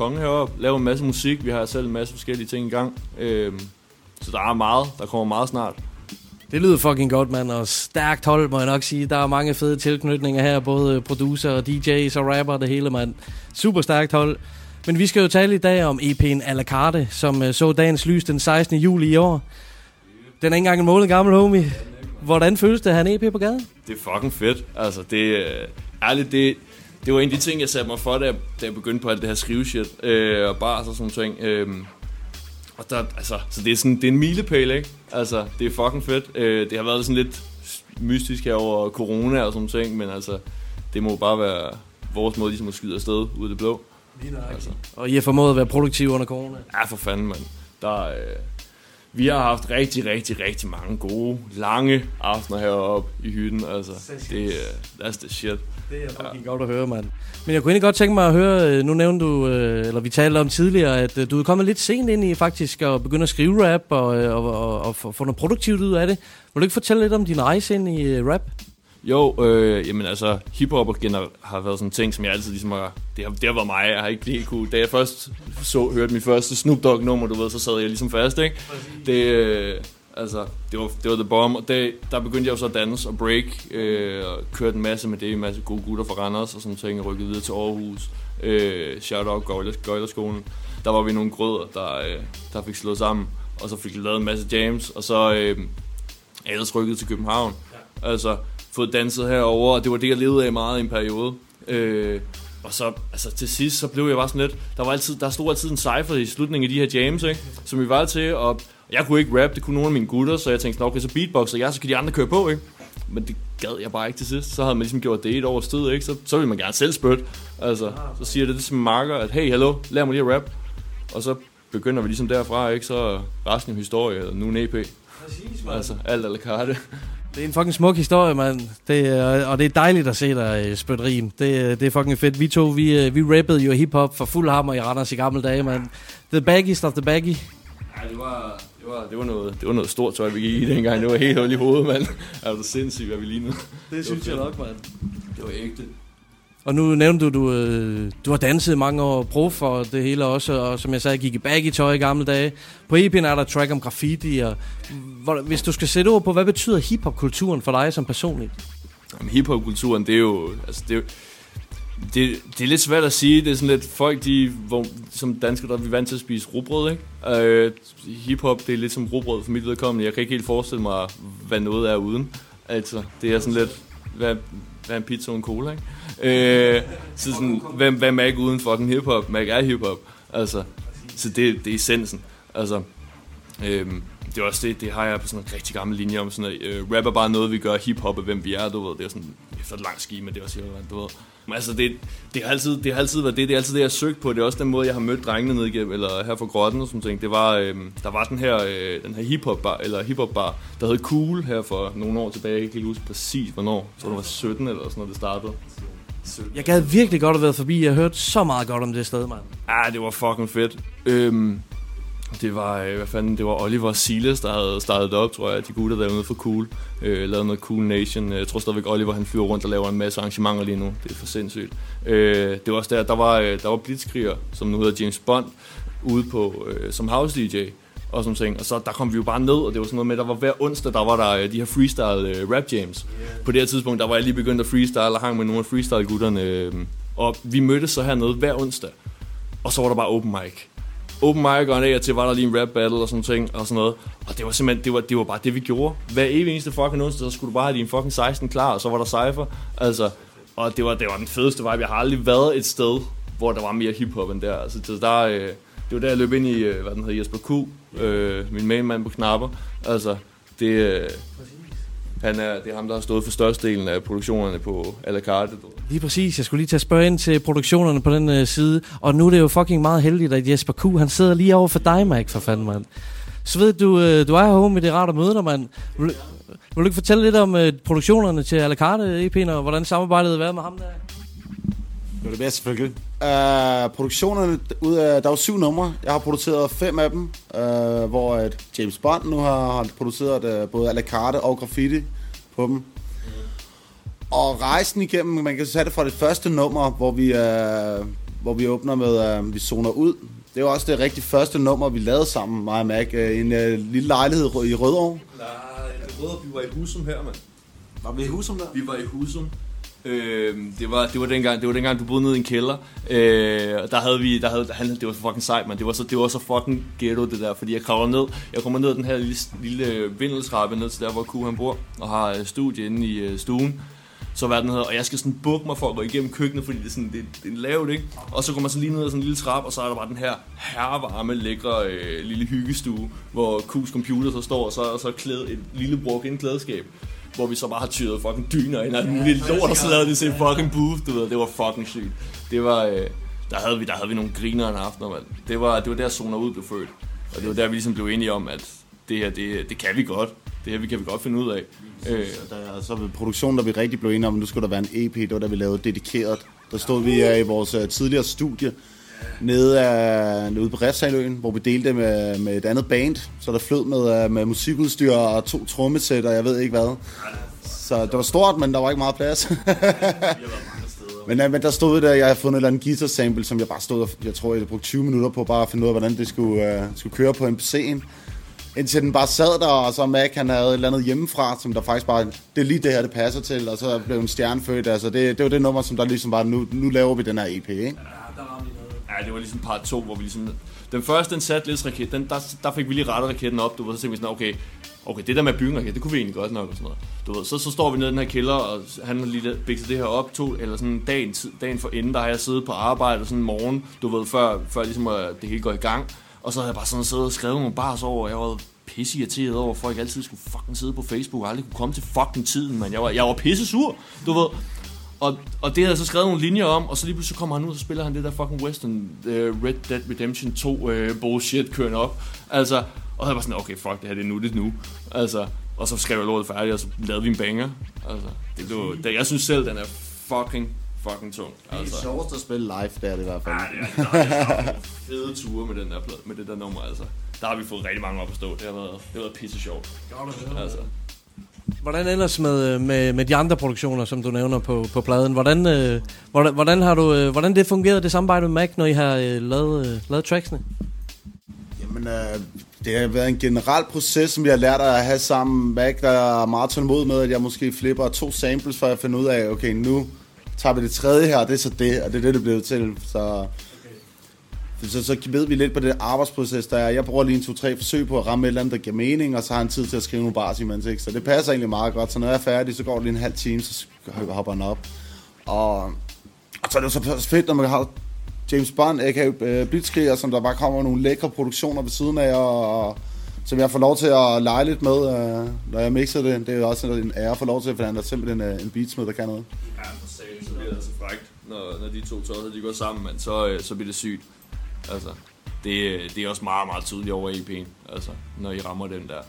konge heroppe, laver en masse musik, vi har selv en masse forskellige ting i gang. Øh, så der er meget, der kommer meget snart. Det lyder fucking godt, mand, og stærkt hold, må jeg nok sige. Der er mange fede tilknytninger her, både producer og DJ's og rapper det hele, mand. Super stærkt hold. Men vi skal jo tale i dag om EP'en à la carte, som uh, så dagens lys den 16. juli i år. Den er ikke engang en måned gammel, homie. Hvordan føles det at have en EP på gaden? Det er fucking fedt. Altså, det øh, ærligt, det, det var en af de ting, jeg satte mig for, da jeg, da jeg begyndte på alt det her skriveshit. Øh, og bare og sådan nogle ting. Øh, og der, altså, så det er, sådan, det er en milepæl, ikke? Altså, det er fucking fedt. Øh, det har været sådan lidt mystisk her over corona og sådan ting, men altså, det må bare være vores måde ligesom at skyde afsted ud af det blå. Altså. Og I har formået at være produktive under corona. Ja, for fanden, mand. Der, øh, vi har haft rigtig, rigtig, rigtig mange gode, lange aftener heroppe i hytten. Altså, det er that's the shit. Det er fucking ja. godt at høre, mand. Men jeg kunne egentlig godt tænke mig at høre, øh, nu nævnte du, øh, eller vi talte om tidligere, at øh, du er kommet lidt sent ind i faktisk at begynde at skrive rap og, øh, og, og, og få noget produktivt ud af det. Vil du ikke fortælle lidt om din rejse ind i øh, rap? Jo, øh, jamen altså, hiphop har været sådan en ting, som jeg altid ligesom har... Det har, det har været mig, jeg har ikke lige kunne... Da jeg først så, hørte min første Snoop Dogg-nummer, du ved, så sad jeg ligesom fast, ikke? Det, øh, altså, det var, det var The Bomb, og det, der begyndte jeg jo så at danse og break, øh, og kørte en masse med det, en masse gode gutter fra Randers og sådan ting, og rykkede videre til Aarhus. Øh, shout out Gøjler- Gøjlerskolen. Der var vi nogle grødder, der, øh, der fik slået sammen, og så fik vi lavet en masse jams, og så øh, er ellers rykket til København. Altså, fået danset herover, og det var det, jeg levede af meget i en periode. Øh, og så, altså til sidst, så blev jeg bare sådan lidt, der, var altid, der stod altid en cypher i slutningen af de her jams, ikke? som vi var til, og jeg kunne ikke rap, det kunne nogle af mine gutter, så jeg tænkte okay, så beatboxer jeg, så kan de andre køre på, ikke? Men det gad jeg bare ikke til sidst. Så havde man ligesom gjort det et år stød, ikke? Så, så ville man gerne selv spytte. Altså, så siger det til min marker, at hey, hallo, lær mig lige at rap. Og så begynder vi ligesom derfra, ikke? Så resten af historie, og nu en EP. Præcis, Altså, alt a la carte. Det er en fucking smuk historie, mand. Det, og det er dejligt at se dig øh, spytte rim. Det, det er fucking fedt. Vi to, vi, øh, vi rappede jo hiphop for fuld hammer i Randers i gamle dage, mand. The baggiest of the baggy. Ja, det var, det var, det var, noget, det var noget stort tøj, vi gik i dengang. Det var helt hul i hovedet, mand. Du sindssygt, hvad vi lignede? Det synes jeg nok, mand. Det var ægte. Og nu nævnte du, du, du har danset mange år, pro for det hele også, og som jeg sagde, gik i baggy tøj i gamle dage. På EP'en er der track om graffiti, og hvor, hvis du skal sætte ord på, hvad betyder hiphop-kulturen for dig som personligt? Jamen, hiphop-kulturen, det er jo... Altså, det er jo det, det er lidt svært at sige. Det er sådan lidt folk, de, hvor, som danskere, der er vi vant til at spise rugbrød, ikke? Øh, hiphop, det er lidt som rugbrød for mit vedkommende. Jeg kan ikke helt forestille mig, hvad noget er uden. Altså, det er sådan lidt, hvad, hvad er en pizza og en cola, ikke? Øh, så sådan, hvad, hvad er Mac uden fucking hiphop? Mac er hiphop. Altså, så det, det er essensen. Altså, øh, det er også det, det har jeg på sådan en rigtig gammel linje om sådan at øh, rap er bare noget, vi gør, hiphop er hvem vi er, du ved, det er sådan efter et langt ski, men det er også irrelevant, du ved. Men altså, det, det, har altid, det har altid været det, det er altid det, jeg har søgt på, det er også den måde, jeg har mødt drengene ned igennem, eller her fra grotten og sådan ting, det var, øh, der var den her, øh, den her hiphop bar, eller hiphop bar, der hed Cool her for nogle år tilbage, jeg kan ikke huske præcis hvornår, så det var 17 eller sådan noget, det startede. Jeg gad virkelig godt at være forbi. Jeg hørte så meget godt om det sted, mand. Ja, det var fucking fedt. Øhm, det var, øh, hvad fanden, det var Oliver Silas, der havde startet det op, tror jeg, de gutter derude for Cool. Øh, lavede noget Cool Nation. Øh, jeg tror stadigvæk, Oliver han flyver rundt og laver en masse arrangementer lige nu. Det er for sindssygt. Øh, det var også der, der var, øh, der var Blitzkriger, som nu hedder James Bond, ude på, øh, som house DJ og sådan ting. Og så der kom vi jo bare ned, og det var sådan noget med, der var hver onsdag, der var der øh, de her freestyle øh, rap jams. Yeah. På det her tidspunkt, der var jeg lige begyndt at freestyle og hang med nogle af freestyle-gutterne. Øh, og vi mødtes så hernede hver onsdag. Og så var der bare open mic. Open mic, og en til var der lige en rap battle og sådan ting, og sådan noget. Og det var simpelthen, det var, det var bare det, vi gjorde. Hver evig eneste fucking onsdag, så skulle du bare have din fucking 16 klar, og så var der cypher. Altså, og det var, det var den fedeste vibe. Jeg har aldrig været et sted, hvor der var mere hiphop end der. Altså, så der, øh, det var der, jeg løb ind i, øh, hvad den hedder, Jesper Q, øh, min mainmand på knapper. Altså, det, øh, han er, det er ham, der har stået for størstedelen af produktionerne på à la carte. Lige præcis. Jeg skulle lige tage spørge ind til produktionerne på den øh, side. Og nu er det jo fucking meget heldigt, at Jesper Q, han sidder lige over for dig, Mike, for fanden, mand. Så ved du, øh, du er her home, det er rart at møde dig, mand. Vil, vil du ikke fortælle lidt om øh, produktionerne til à la carte EP'en, og hvordan samarbejdet har været med ham der? Det var det bedste, selvfølgelig. Uh, produktionerne, ud af, der er jo syv numre. Jeg har produceret fem af dem, uh, hvor at James Bond nu har, har produceret uh, både à la carte og graffiti på dem. Og rejsen igennem, man kan tage det fra det første nummer, hvor vi, uh, hvor vi åbner med, uh, vi zoner ud. Det var også det rigtig første nummer, vi lavede sammen, mig og Mac, uh, i en uh, lille lejlighed i Rødovre. Nej, Rødovre, vi var i Husum her, mand. Var vi i Husum der? Vi var i Husum. Øh, det, var, det, var dengang, det var dengang, du boede nede i en kælder. Øh, der havde vi, der havde, han, det var fucking sejt, man. Det var så, det var så fucking ghetto, det der. Fordi jeg kravler ned, jeg kommer ned den her lille, lille vindeltrappe ned til der, hvor Q han bor. Og har øh, studie inde i øh, stuen. Så hvad den hedder, og jeg skal sådan bukke mig for at gå igennem køkkenet, fordi det er sådan, det, det er lavt, ikke? Og så går man så lige ned ad sådan en lille trap, og så er der bare den her herrevarme, lækre øh, lille hyggestue, hvor Q's computer så står, og så er der så klæd, et lille brugt indklædeskab hvor vi så bare har tyret fucking dyner ind, og en lille lort, og så lavede det til fucking booth, du ved, det var fucking sygt. Det var, øh, der havde vi, der havde vi nogle griner en aften, mand. Det var, det var der Zona ud blev født. Og det var der, vi ligesom blev enige om, at det her, det, det kan vi godt. Det her, vi kan vi godt finde ud af. Øh. Der er så ved produktionen, der vi rigtig blev enige om, at nu skulle der være en EP, det var der vi lavede dedikeret. Der stod vi uh, i vores uh, tidligere studie, nede, af, ude på Refsaløen, hvor vi delte med, med et andet band, så der flød med, med musikudstyr og to trommesæt og jeg ved ikke hvad. Så det var stort, men der var ikke meget plads. men, men der stod der, jeg havde fundet et eller andet guitar sample, som jeg bare stod, jeg tror, jeg brugte 20 minutter på bare at finde ud af, hvordan det skulle, uh, skulle køre på MPC'en. Indtil den bare sad der, og så Mac, han havde et eller andet hjemmefra, som der faktisk bare, det er lige det her, det passer til, og så blev en stjerne født. Altså det, det var det nummer, som der ligesom var, nu, nu laver vi den her EP, ikke? Ja, det var ligesom part 2, hvor vi ligesom... Den første, den satte lidt raket, den, der, der fik vi lige rettet raketten op, du ved, så tænkte vi sådan, okay, okay, det der med at bygge en raket, det kunne vi egentlig godt nok, og sådan noget. Du ved, så, så står vi nede i den her kælder, og han har lige bikset det her op, to, eller sådan dagen, dagen for inden, der har jeg siddet på arbejde, sådan en morgen, du ved, før, før ligesom, at det hele går i gang. Og så havde jeg bare sådan siddet og skrevet nogle bars over, og jeg var pisse irriteret over, at folk altid skulle fucking sidde på Facebook, og aldrig kunne komme til fucking tiden, man. Jeg var, jeg var pisse sur, du ved. Og, og det havde jeg så skrevet nogle linjer om, og så lige pludselig kommer han ud, og så spiller han det der fucking Western uh, Red Dead Redemption 2 uh, bullshit kørende op. Altså, og jeg var sådan, okay, fuck, det her det er nu, det er nu. Altså, og så skrev jeg lortet færdigt, og så lavede vi en banger. Altså, det blev, det, jeg synes selv, den er fucking, fucking tung. Det er Altså, sjovest at spille live, det er det i hvert fald. Ja, det er, der er fede ture med, den der, med det der nummer, altså. Der har vi fået rigtig mange op at stå. Det har været, det har været pisse sjovt. Altså. Hvordan ellers med, øh, med, med de andre produktioner, som du nævner på, på pladen? Hvordan, øh, hvordan, hvordan har du, øh, hvordan det fungerede, det samarbejde med Mac, når I har øh, lavet, øh, lavet tracksene? Jamen, øh, det har været en generel proces, som jeg har lært at have sammen. Mac, der er meget tålmodig med, at jeg måske flipper to samples, for at finde ud af, okay, nu tager vi det tredje her, og det er så det, og det er det, det blev til. Så, så, så ved vi lidt på det arbejdsproces, der er. Jeg bruger lige en to-tre forsøg på at ramme et eller andet, der giver mening, og så har han tid til at skrive nogle bars imens, ikke? Så det passer egentlig meget godt. Så når jeg er færdig, så går det lige en halv time, så hopper han op. Og, og så er det jo så fedt, når man har James Bond, a.k.a. øh, Blitzkriger, som der bare kommer nogle lækre produktioner ved siden af, og, som jeg får lov til at lege lidt med, øh, når jeg mixer det. Det er jo også en ære at få lov til, for han er simpelthen øh, en beatsmed, der kan noget. Ja, for sagen, så bliver det altså frækt, når, når de to tosser, de går sammen, man, så, øh, så bliver det sygt. Altså, det, øh, det er også meget, meget tydeligt over EP'en, altså, når I rammer den der.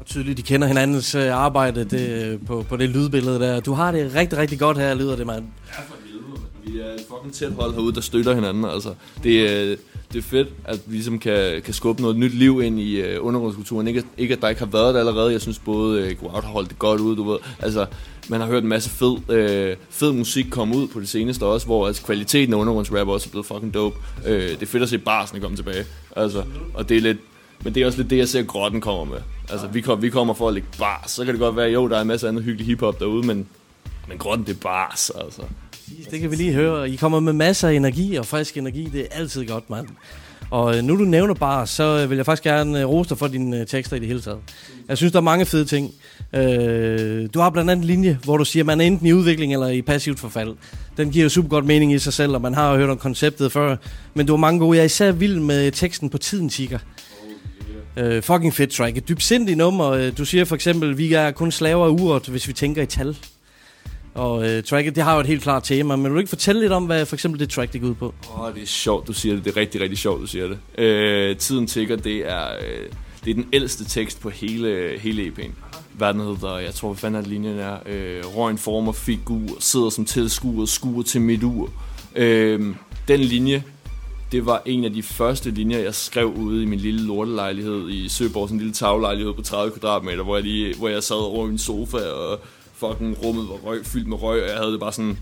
Og tydeligt, de kender hinandens øh, arbejde det, øh, på, på det lydbillede der. Du har det rigtig, rigtig godt her, lyder det, mand. Ja, for helvede. Vi er et fucking tæt hold herude, der støtter hinanden. Altså, det, er, det er fedt, at vi ligesom kan, kan skubbe noget nyt liv ind i øh, undergrundskulturen. Ikke, ikke, at der ikke har været det allerede. Jeg synes både øh, Go Out har holdt det godt ud, du ved. Altså, man har hørt en masse fed, øh, fed musik komme ud på det seneste også, hvor altså, kvaliteten af undergrundsrap også er blevet fucking dope. Øh, det er fedt at se barsene komme tilbage. Altså, og det er lidt, men det er også lidt det, jeg ser, Grotten kommer med. Altså, vi, kom, vi kommer for at lægge bars. Så kan det godt være, jo, der er en masse andet hyggelig hiphop derude, men, men Grotten, det er bars, altså. Det kan vi lige høre. I kommer med masser af energi og frisk energi. Det er altid godt, mand. Og øh, nu du nævner bare, så øh, vil jeg faktisk gerne øh, rose dig for dine tekster i det hele taget. Jeg synes, der er mange fede ting. Du har blandt andet en linje, hvor du siger, at man er enten i udvikling eller i passivt forfald. Den giver jo super godt mening i sig selv, og man har jo hørt om konceptet før. Men du har mange gode. Jeg er især vild med teksten på Tiden Tigger. Øh, fucking fedt track. Et dybsindigt nummer. Du siger for eksempel, vi er kun slaver af uret, hvis vi tænker i tal. Og øh, tracket, det har jo et helt klart tema, men vil du ikke fortælle lidt om, hvad for eksempel det track, det går ud på? Åh, oh, det er sjovt, du siger det. Det er rigtig, rigtig sjovt, du siger det. Øh, Tiden tigger, det er, øh, det er den ældste tekst på hele, hele EP'en. Hvad den hedder, jeg tror, hvad fanden er linjen er. Øh, Røgen former figur, sidder som tilskuer, skuer til mit ur. Øh, den linje, det var en af de første linjer, jeg skrev ude i min lille lortelejlighed i Søborg, sådan en lille taglejlighed på 30 kvadratmeter, hvor jeg, lige, hvor jeg sad over min en sofa, og fucking rummet var røg, fyldt med røg, og jeg havde det bare sådan...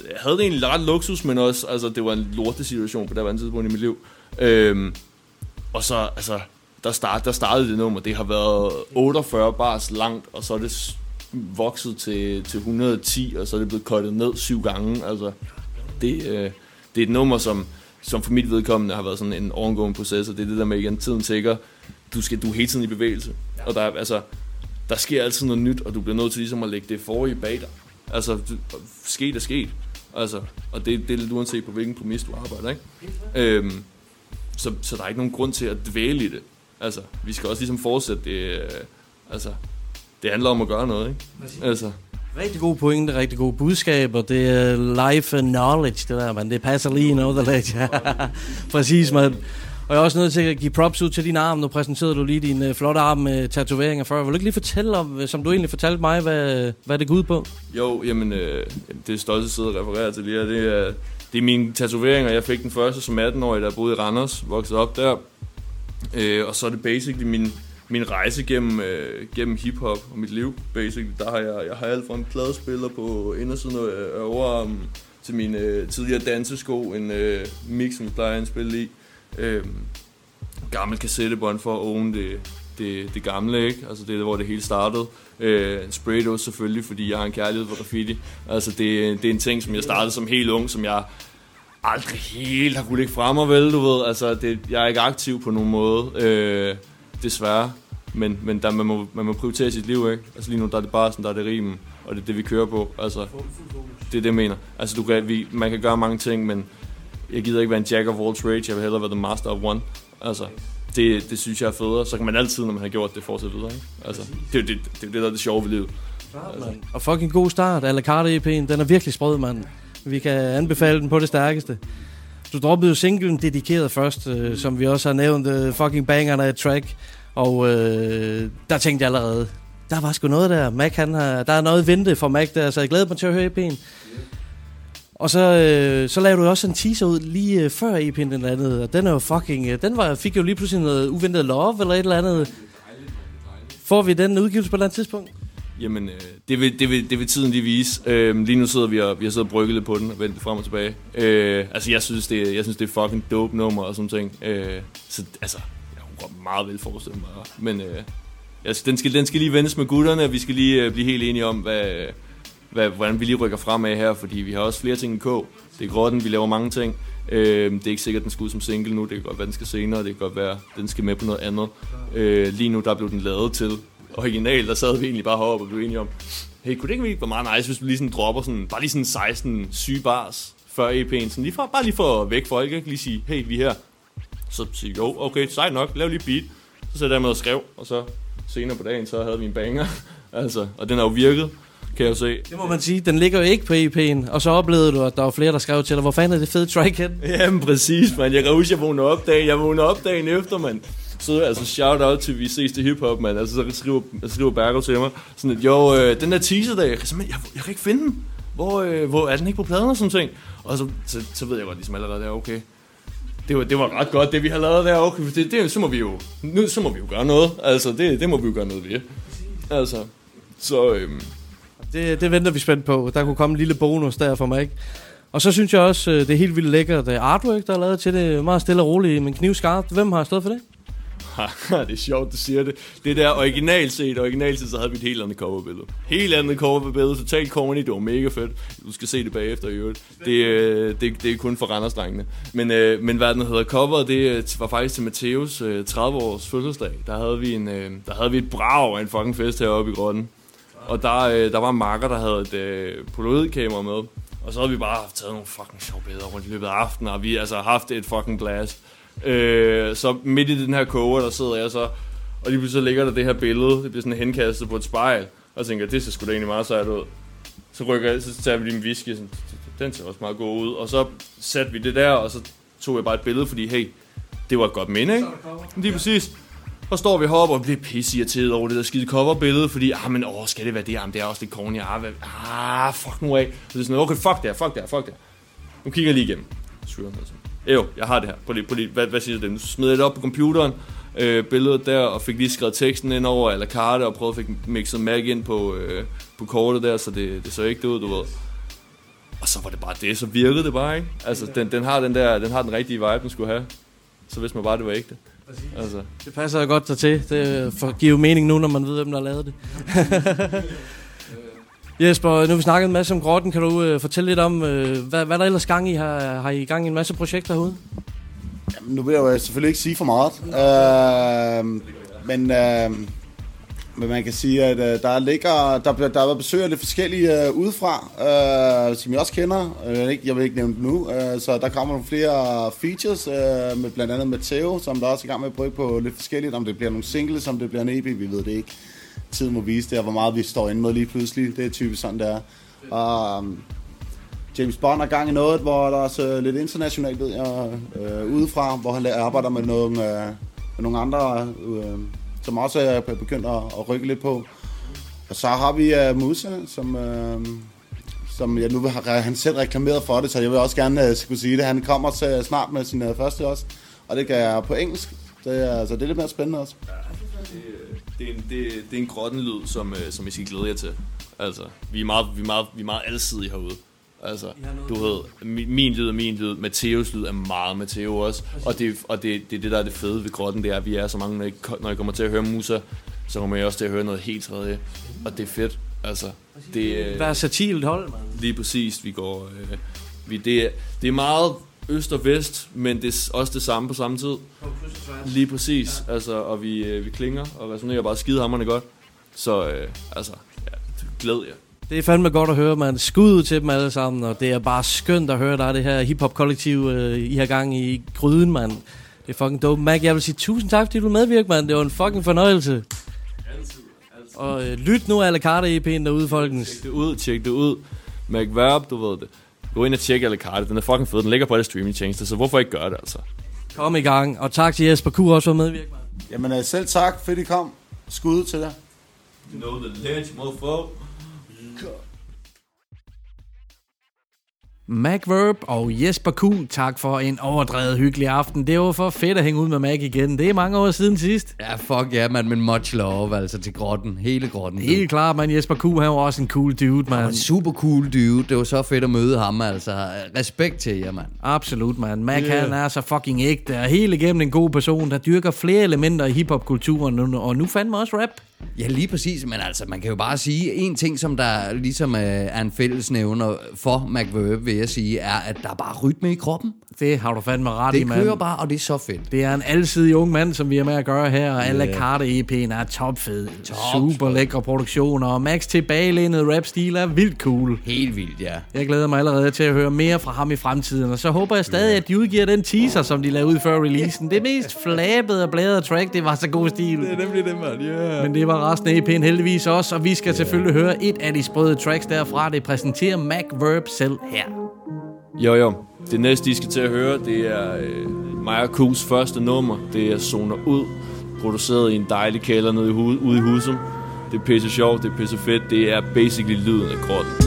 Jeg havde det egentlig ret luksus, men også, altså, det var en lortesituation på det andet tidspunkt i mit liv. Øhm, og så, altså, der, start, der startede det nummer, det har været 48 bars langt, og så er det vokset til, til 110, og så er det blevet kottet ned syv gange. Altså, det, øh, det er et nummer, som, som for mit vedkommende har været sådan en ongoing proces, og det er det der med igen, tiden tækker. Du, skal, du er hele tiden i bevægelse, og der, er- altså, der sker altid noget nyt, og du bliver nødt til ligesom at lægge det forrige bag dig. Altså, sket er sket. Altså, og det, det er lidt uanset på hvilken præmis du arbejder, ikke? Øhm, så, så der er ikke nogen grund til at dvæle i det. Altså, vi skal også ligesom fortsætte det. Øh, altså, det handler om at gøre noget, ikke? Altså, Rigtig gode pointe, rigtig gode budskaber. Det er life knowledge, det der, man. Det passer lige in the ledge. Præcis, man. Og jeg er også nødt til at give props ud til din arm. Nu præsenterede du lige din øh, flotte arm med tatoveringer før. Vil du ikke lige fortælle om, øh, som du egentlig fortalte mig, hvad, hvad det går ud på? Jo, jamen, øh, det er stolt at sidde og referere til lige her. Det er, det er mine tatoveringer. Jeg fik den første som 18-årig, der boede i Randers, voksede op der. Øh, og så er det basically min, min rejse gennem, øh, gennem hiphop og mit liv. Basically, der har jeg, jeg har alt fra en pladespiller på indersiden af øh, overarmen til mine øh, tidligere dansesko, en øh, mix, som jeg plejer at spille i. Øh, gammel kassettebånd for at own det, det, det gamle, ikke? Altså det er, hvor det hele startede. Øh, en spraydose selvfølgelig, fordi jeg har en kærlighed for graffiti. Altså det, det er en ting, som jeg startede som helt ung, som jeg aldrig helt har kunne lægge frem og vel, du ved. Altså, det, jeg er ikke aktiv på nogen måde, øh, desværre. Men, men der, man, må, man må prioritere sit liv, ikke? Altså lige nu, der er det bare sådan, der er det rimen, og det er det, vi kører på. Altså, det er det, jeg mener. Altså, du kan, vi, man kan gøre mange ting, men jeg gider ikke være en jack of all trades, jeg vil hellere være the master of one. Altså, det, det synes jeg er federe. Så kan man altid, når man har gjort det, fortsætte videre, ikke? Altså, det er det, det, er jo det, der er det sjove ved livet. Altså, Og fucking god start. A la carte EP'en, den er virkelig sprød, mand. Vi kan anbefale den på det stærkeste. Du droppede jo singlen dedikeret først, øh, som vi også har nævnt, øh, fucking bangerne af track. Og øh, der tænkte jeg allerede, der var sgu noget der. Mac, han har, der er noget vente for Mac der, så jeg glæder mig til at høre EP'en. Og så, øh, så lavede du også en teaser ud lige øh, før EP'en den landede, og den er jo fucking, øh, den var, fik jo lige pludselig noget uventet love eller et eller andet. Får vi den udgivelse på et eller andet tidspunkt? Jamen, øh, det, vil, det, vil, det vil tiden lige vise. Øh, lige nu sidder vi og, vi har siddet og brygget lidt på den og vendt frem og tilbage. Øh, altså, jeg synes, det, jeg synes, det er fucking dope nummer og sådan ting. Øh, så altså, jeg kunne meget vel forestille mig. Men øh, altså, den, skal, den skal lige vendes med gutterne, og vi skal lige øh, blive helt enige om, hvad, hvad, hvordan vi lige rykker fremad her, fordi vi har også flere ting i K. Det er grotten, vi laver mange ting. Øh, det er ikke sikkert, at den skal ud som single nu. Det kan godt være, den skal senere. Det kan godt være, at den skal med på noget andet. Øh, lige nu, der blev den lavet til original. Der sad vi egentlig bare heroppe og blev enige om, hey, kunne det ikke være meget nice, hvis vi lige sådan dropper sådan, bare lige sådan 16 syge bars før EP'en. Sådan lige for, bare lige for at vække folk, ikke? Lige sige, hey, vi er her. Så siger jo, okay, sejt nok, lav lige beat. Så sætter jeg med og skrev, og så senere på dagen, så havde vi en banger. altså, og den har jo virket, kan jeg se. Det må man sige, den ligger jo ikke på EP'en, og så oplevede du, at der var flere, der skrev til dig, hvor fanden er det fede track hen? Jamen præcis, man. Jeg kan huske, jeg vågnede op dagen, jeg vågnede op dagen efter, mand. Så altså shout out til Vi ses til hiphop, mand. Altså så skriver, skriver Bergo til mig, sådan at, jo, øh, den der teaser der, jeg jeg, jeg kan ikke finde den. Hvor, øh, hvor er den ikke på pladen og sådan ting? Og så, så, så ved jeg godt ligesom allerede, der, okay. Det var, det var ret godt, det vi har lavet der, okay. Det, det, så må vi jo, nu, så må vi jo gøre noget. Altså, det, det må vi jo gøre noget ved. Altså, så, øhm, det, det venter vi spændt på. Der kunne komme en lille bonus der for mig, ikke? Og så synes jeg også, øh, det er helt vildt lækkert øh, artwork, der er lavet til det. Meget stille og roligt, men knivskarpt. Hvem har stået for det? det er sjovt, du siger det. Det der originalt set, originalt set, så havde vi et helt andet coverbillede. Helt andet coverbillede, totalt corny, det var mega fedt. Du skal se det bagefter i øvrigt. Det, øh, det, det er kun for Randersdrengene. Men, men hvad den hedder, cover, det var faktisk til Mateus 30-års fødselsdag. Der havde vi, en, der havde vi et brag af en fucking fest heroppe i grotten. Og der, øh, der var en marker, der havde et øh, polaroidkamera med. Og så havde vi bare taget nogle fucking sjove billeder rundt i løbet af aftenen, og vi altså haft et fucking blast. Øh, så midt i den her koger, der sidder jeg så, og lige pludselig så ligger der det her billede, det bliver sådan henkastet på et spejl, og jeg tænker, det ser sgu da egentlig meget sejt ud. Så rykker jeg, så tager vi lige en whisky, sådan, den ser også meget god ud, og så satte vi det der, og så tog jeg bare et billede, fordi hey, det var et godt minde, ikke? Lige præcis. Og står vi heroppe og bliver pisse irriteret over det der skide coverbillede, fordi, ah, men åh, skal det være det? Jamen, det er også lidt corny. Ah, hvad, ah fuck nu af. Så det er sådan, okay, fuck det her, fuck det her, fuck det her. Nu kigger jeg lige igennem. Noget sådan. Jo, jeg har det her. Prøv lige, prøv lige. Hvad, hvad siger du det? Så smed jeg det op på computeren, øh, billedet der, og fik lige skrevet teksten ind over, eller karte, og prøvede at fik mixet Mac ind på, øh, på kortet der, så det, det så ikke ud, du ved. Og så var det bare det, så virkede det bare, ikke? Altså, den, den, har den der, den har den rigtige vibe, den skulle have. Så hvis man bare, det var ægte. Altså. Det passer jo godt til. Det for, giver jo mening nu, når man ved, hvem der har lavet det. Jesper, nu har vi snakket en masse om grotten. Kan du øh, fortælle lidt om, øh, hvad, hvad der ellers gang i? Har, har I gang i en masse projekter herude? Jamen, nu vil jeg jo selvfølgelig ikke sige for meget. Øh, men, øh, men man kan sige, at øh, der ligger, der, der har været besøg af lidt forskellige øh, udefra, øh, som jeg også kender. Øh, ikke- jeg vil ikke nævne dem nu. Øh, så der kommer nogle flere features, øh, med blandt andet Matteo, som der også er i gang med at prøve på lidt forskelligt. Om det bliver nogle singles, om det bliver en EP, vi ved det ikke. Tiden må vise det, og hvor meget vi står inde med lige pludselig. Det er typisk sådan, det er. Og, um, James Bond er gang i noget, hvor der er også øh, lidt internationalt, ved jeg, øh, udefra, hvor han arbejder med nogle, øh, med nogle andre, øh, som også er begyndt at, at rykke lidt på. Og så har vi uh, Musa, som, uh, som jeg nu har han selv reklameret for det, så jeg vil også gerne øh, uh, skulle sige det. Han kommer til, snart med sin uh, første også, og det kan jeg på engelsk. Det er, altså, det er lidt mere spændende også. Det er en, det, det er en grottenlyd, som, som I skal glæde jer til. Altså, vi er meget, vi er meget, vi er meget alsidige herude. Altså, du ved, mi- min lyd er min lyd, Mateos lyd er meget Mateo også. Og det, og det, det er det, der er det fede ved grotten, det er, at vi er så mange, når I, når I kommer til at høre Musa, så kommer I også til at høre noget helt tredje. Og det er fedt, altså. Det, øh, Versatilt hold, man. Lige præcis, vi går... Øh, vi, det, er, det er meget øst og vest, men det er også det samme på samme tid. Lige præcis, altså, og vi, øh, vi klinger og resonerer bare skidehammerne godt. Så øh, altså, ja, glæd jer. Det er fandme godt at høre, man. Skud ud til dem alle sammen, og det er bare skønt at høre, der er det her hiphop-kollektiv, øh, I har gang i gryden, mand. Det er fucking dope. Mac, jeg vil sige tusind tak, fordi du medvirkede, mand. Det var en fucking fornøjelse. Og øh, lyt nu alle carte EP'en derude, folkens. Tjek det ud, tjek det ud. McVerb, du ved det. Gå ind og tjek alle karte. Den er fucking fed. Den ligger på alle streamingtjenester, så hvorfor ikke gøre det, altså? Kom i gang. Og tak til Jesper Q også for medvirke, mand. Jamen øh, selv tak, fedt I kom. Skud til jer. Know the ledge, motherfucker. MacVerb og Jesper Q, tak for en overdrevet hyggelig aften. Det var for fedt at hænge ud med Mac igen. Det er mange år siden sidst. Ja, fuck ja, man, men much love, altså til grotten. Hele grotten. Helt klart, man. Jesper Q, han var også en cool dude, man. En super cool dude. Det var så fedt at møde ham, altså. Respekt til jer, mand. Absolut, man. Mac, Yeah. yeah. han er så fucking ægte, og helt igennem en god person, der dyrker flere elementer i hiphop-kulturen, og nu fandme også rap. Ja, lige præcis, men altså, man kan jo bare sige, en ting, som der ligesom øh, er en fællesnævner for McVerb, vil jeg sige, er, at der er bare rytme i kroppen. Det har du fandme ret i, Det mand. kører bare, og det er så fedt. Det er en alsidig ung mand, som vi er med at gøre her, og alle Ja. carte EP'en er topfed. Top Super lækre produktioner, og Max tilbagelænet rap-stil er vildt cool. Helt vildt, ja. Jeg glæder mig allerede til at høre mere fra ham i fremtiden, og så håber jeg stadig, at de udgiver den teaser, som de lavede ud før releasen. Det mest flabede og bladede track, det var så god stil. Det er nemlig det, man. Yeah. Men det var resten af EP'en heldigvis også, og vi skal selvfølgelig høre et af de sprøde tracks derfra. Det præsenterer Mac Verb selv her. Jo, jo. Det næste, I skal til at høre, det er øh, Maja Kus første nummer. Det er Zoner Ud, produceret i en dejlig kælder nede i hu- ude i Husum. Det er pisse sjovt, det er pisse fedt. Det er basically lyden af grotten.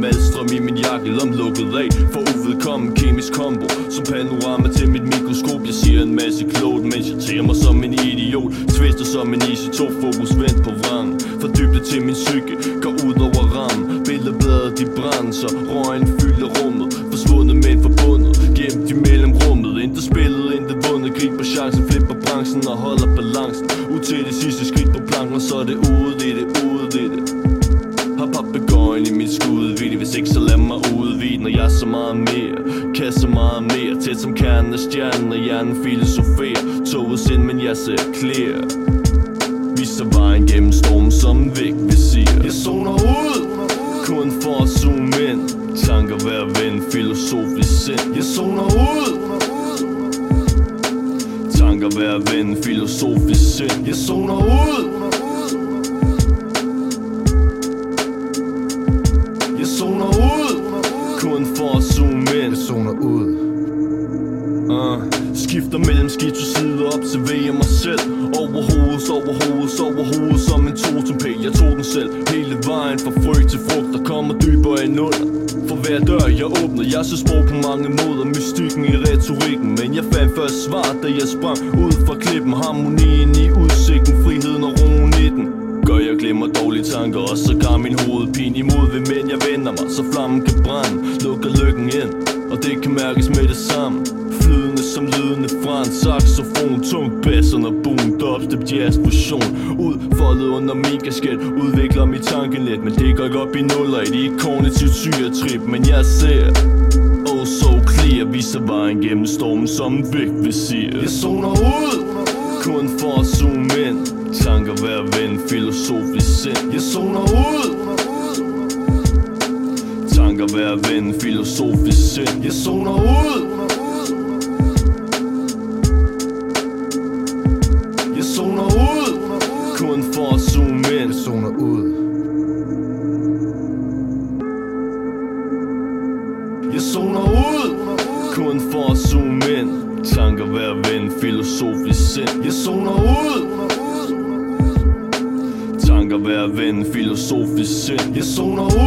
Malstrøm i min jakke, lukket af For uvedkommen kemisk kombo. Som panorama til mit mikroskop Jeg siger en masse klogt, mens jeg tager mig som en idiot. Twister som en isotop, fokus vendt på vrang. For dybde til min psyke, ser clear Viser vejen gennem stormen Som en væk vil sige. Jeg zoner ud. Kun for at zoome ind. Tanker hver ven Filosofisk sind. Jeg zoner ud. Tanker hver ven Filosofisk sind. Jeg zoner ud sprang ud fra klippen Harmonien i udsigten Friheden og roen i den. Gør jeg glemmer dårlige tanker Og så gør min hovedpine imod ved mænd jeg vender mig. Så flammen kan brænde Lukker lykken ind Og det kan mærkes med det samme. Flydende som lydende fra en saxofon Tung bass og boom Dubstep jazz fusion. Udfoldet under min kasket Udvikler mit tankenet Men det går ikke op i nuller I det kognitivt syretrip Men jeg ser Oh so clear Viser vejen gennem stormen som en vægt vil sige Jeg zoner ud. Kun for at zoome ind. Tanker hver ven Filosofisk sind. Jeg zoner ud. Tanker hver ven Filosofisk sind. Jeg zoner ud ven Filosofisk sind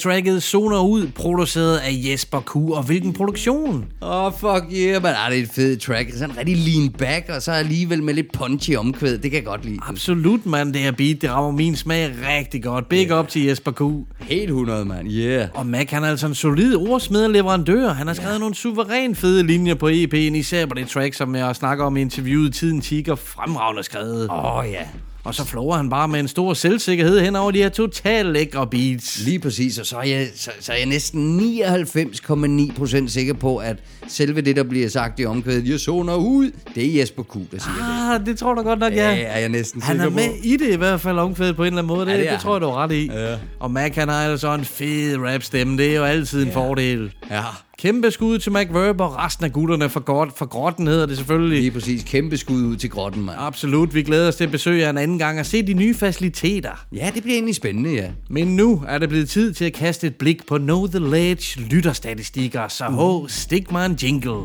tracket Zoner Ud, produceret af Jesper Q. Og hvilken produktion? Åh, oh, fuck yeah, man. Ah, det er et fedt track. Sådan rigtig lean back, og så alligevel med lidt punchy omkvæd. Det kan jeg godt lide. Absolut, mand. Det her beat, det rammer min smag rigtig godt. Big yeah. up til Jesper Q. Helt 100, mand. Yeah. Og Mac, han er altså en solid ordsmed og leverandør. Han har skrevet yeah. nogle suveræn fede linjer på EP'en, især på det track, som jeg snakker om i interviewet. Tiden tigger fremragende skrevet. Åh, oh, ja. Og så flower han bare med en stor selvsikkerhed hen over de her totalt lækre beats. Lige præcis, og så er jeg, så, så er jeg næsten 99,9% sikker på, at selve det, der bliver sagt i omkvædet, jeg zoner ud, det er Jesper Q, der siger Ah, det tror du godt nok, ja. Ja, er jeg næsten Han er med på. i det i hvert fald omkvædet på en eller anden måde. Det, Ja, ja, det det, er det tror jeg, du har ret i. Ja. Og Mac, han har altså en fed rap-stemme. Det er jo altid en fordel. Ja. Kæmpe skud til McVerb og resten af gutterne for, godt, for grotten hedder det selvfølgelig. Lige præcis. Kæmpe skud ud til grotten, mand. Absolut. Vi glæder os til at besøge jer en anden gang og se de nye faciliteter. Ja, det bliver egentlig spændende, ja. Men nu er det blevet tid til at kaste et blik på Know The Ledge lytterstatistikker, så ho, stik mig en jingle. Nu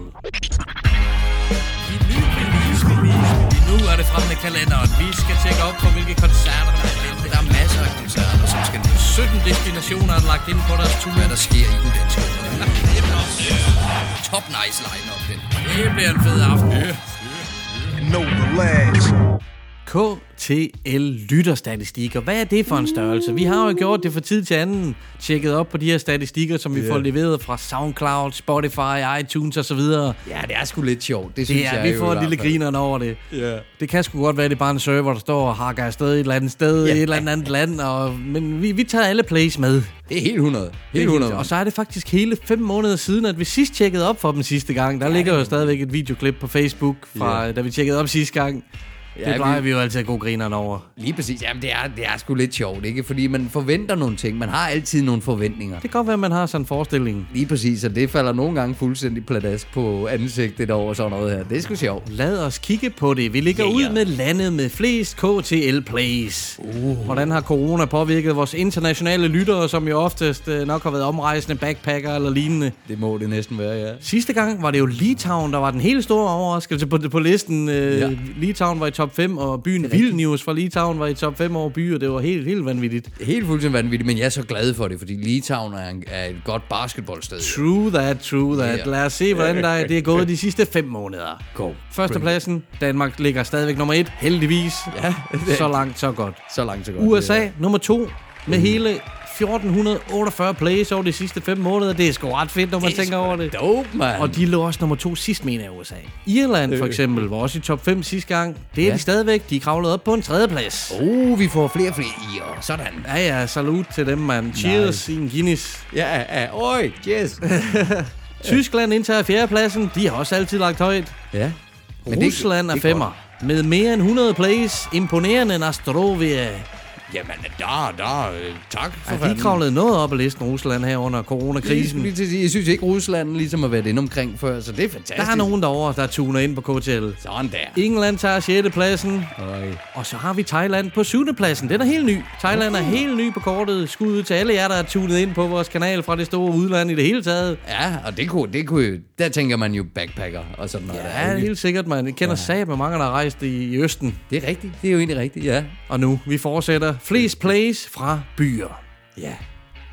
er det fremme med kalenderen. Vi skal tjekke op på, hvilke koncerter der er. Der er masser af koncerter, som skal 17 destinationer er lagt ind på deres tur. Hvad der sker i den danske Top nice line-up, den. Det bliver en fed aften. Yeah. No the ledge. KTL lytterstatistikker. Hvad er det for en størrelse? Vi har jo gjort det for tid til anden, tjekket op på de her statistikker, som vi Ja. får leveret fra SoundCloud, Spotify, iTunes osv. Ja, det er sgu lidt sjovt. Det, synes Det er, jeg vi får et lille grineren over det. Ja. Det kan sgu godt være, det er bare en server, der står og hakker afsted et eller andet sted, i et eller andet land, og, men vi, vi tager alle plays med. Det er helt 100. Det er Helt 100. Og så er det faktisk hele fem måneder siden, at vi sidst tjekkede op for dem sidste gang. Der ligger jo stadigvæk et videoklip på Facebook, fra Ja. da vi tjekkede op sidste gang. Ja, det plejer vi- vi jo altid at gå grineren over. Lige præcis. Jamen, det er, det er sgu lidt sjovt, ikke? Fordi man forventer nogle ting. Man har altid nogle forventninger. Det kan godt være, at man har sådan en forestilling. Lige præcis, og det falder nogle gange fuldstændig pladask på ansigtet over sådan noget her. Det er sgu sjovt. Lad os kigge på det. Vi ligger Ja, ud med landet med flest KTL plays. Uh. Hvordan har corona påvirket vores internationale lyttere, som jo oftest øh, nok har været omrejsende backpacker eller lignende? Det må det næsten være, ja. Sidste gang var det jo Litauen, der var den helt store overraskelse på, på listen. Øh, ja. Litauen var i top 5, og byen Vilnius fra Litauen var i top 5 over byer. Det var helt, helt vanvittigt. Helt fuldstændig vanvittigt, men jeg er så glad for det, fordi Litauen er, en, er et godt basketballsted. True that, true that. Ja. Lad os se, hvordan der er, det er gået de sidste 5 måneder. Go. Førstepladsen, Danmark ligger stadigvæk nummer 1, heldigvis. Ja, Så langt, så godt. Så langt så godt. USA nummer 2 med hele 1448 plays over de sidste 5 måneder. Det er sgu ret fedt, når man Det er tænker over det. dope, mand. Og de lå også nummer 2 sidst, mener jeg, USA. Irland for Øh. eksempel var også i top 5 sidste gang. Det er Ja. de stadigvæk. De kravlet op på en tredje plads. Uh, vi får flere og flere i, og sådan. Ja, ja, salut til dem, mand. Cheers i en Guinness. Ja, ja, oj, yes. Tyskland indtager fjerdepladsen. De har også altid lagt højt. ja. Men Rusland er femmer. Med mere end 100 plays. Imponerende Nastrovia. Jamen, der, der, øh, tak for de fanden. kravlede noget op ad listen, Rusland, her under Jeg coronakrisen. sige, Jeg synes ikke, Rusland ligesom har været inde omkring før, så det er fantastisk. Der er nogen derovre, der tuner ind på KTL. Sådan der. England tager 6. pladsen. Øj. Og så har vi Thailand på 7. pladsen. Den er helt ny. Thailand er helt ny på kortet. Skud ud til alle jer, der er tunet ind på vores kanal fra det store udland i det hele taget. Ja, og det kunne, det kunne der tænker man jo backpacker og sådan noget. Ja, der. helt sikkert, man. Jeg kender ja. med mange, der har rejst i, i Østen. Det er rigtigt. Det er jo egentlig rigtigt, ja. Og nu, vi fortsætter. Flest plays fra byer. Ja.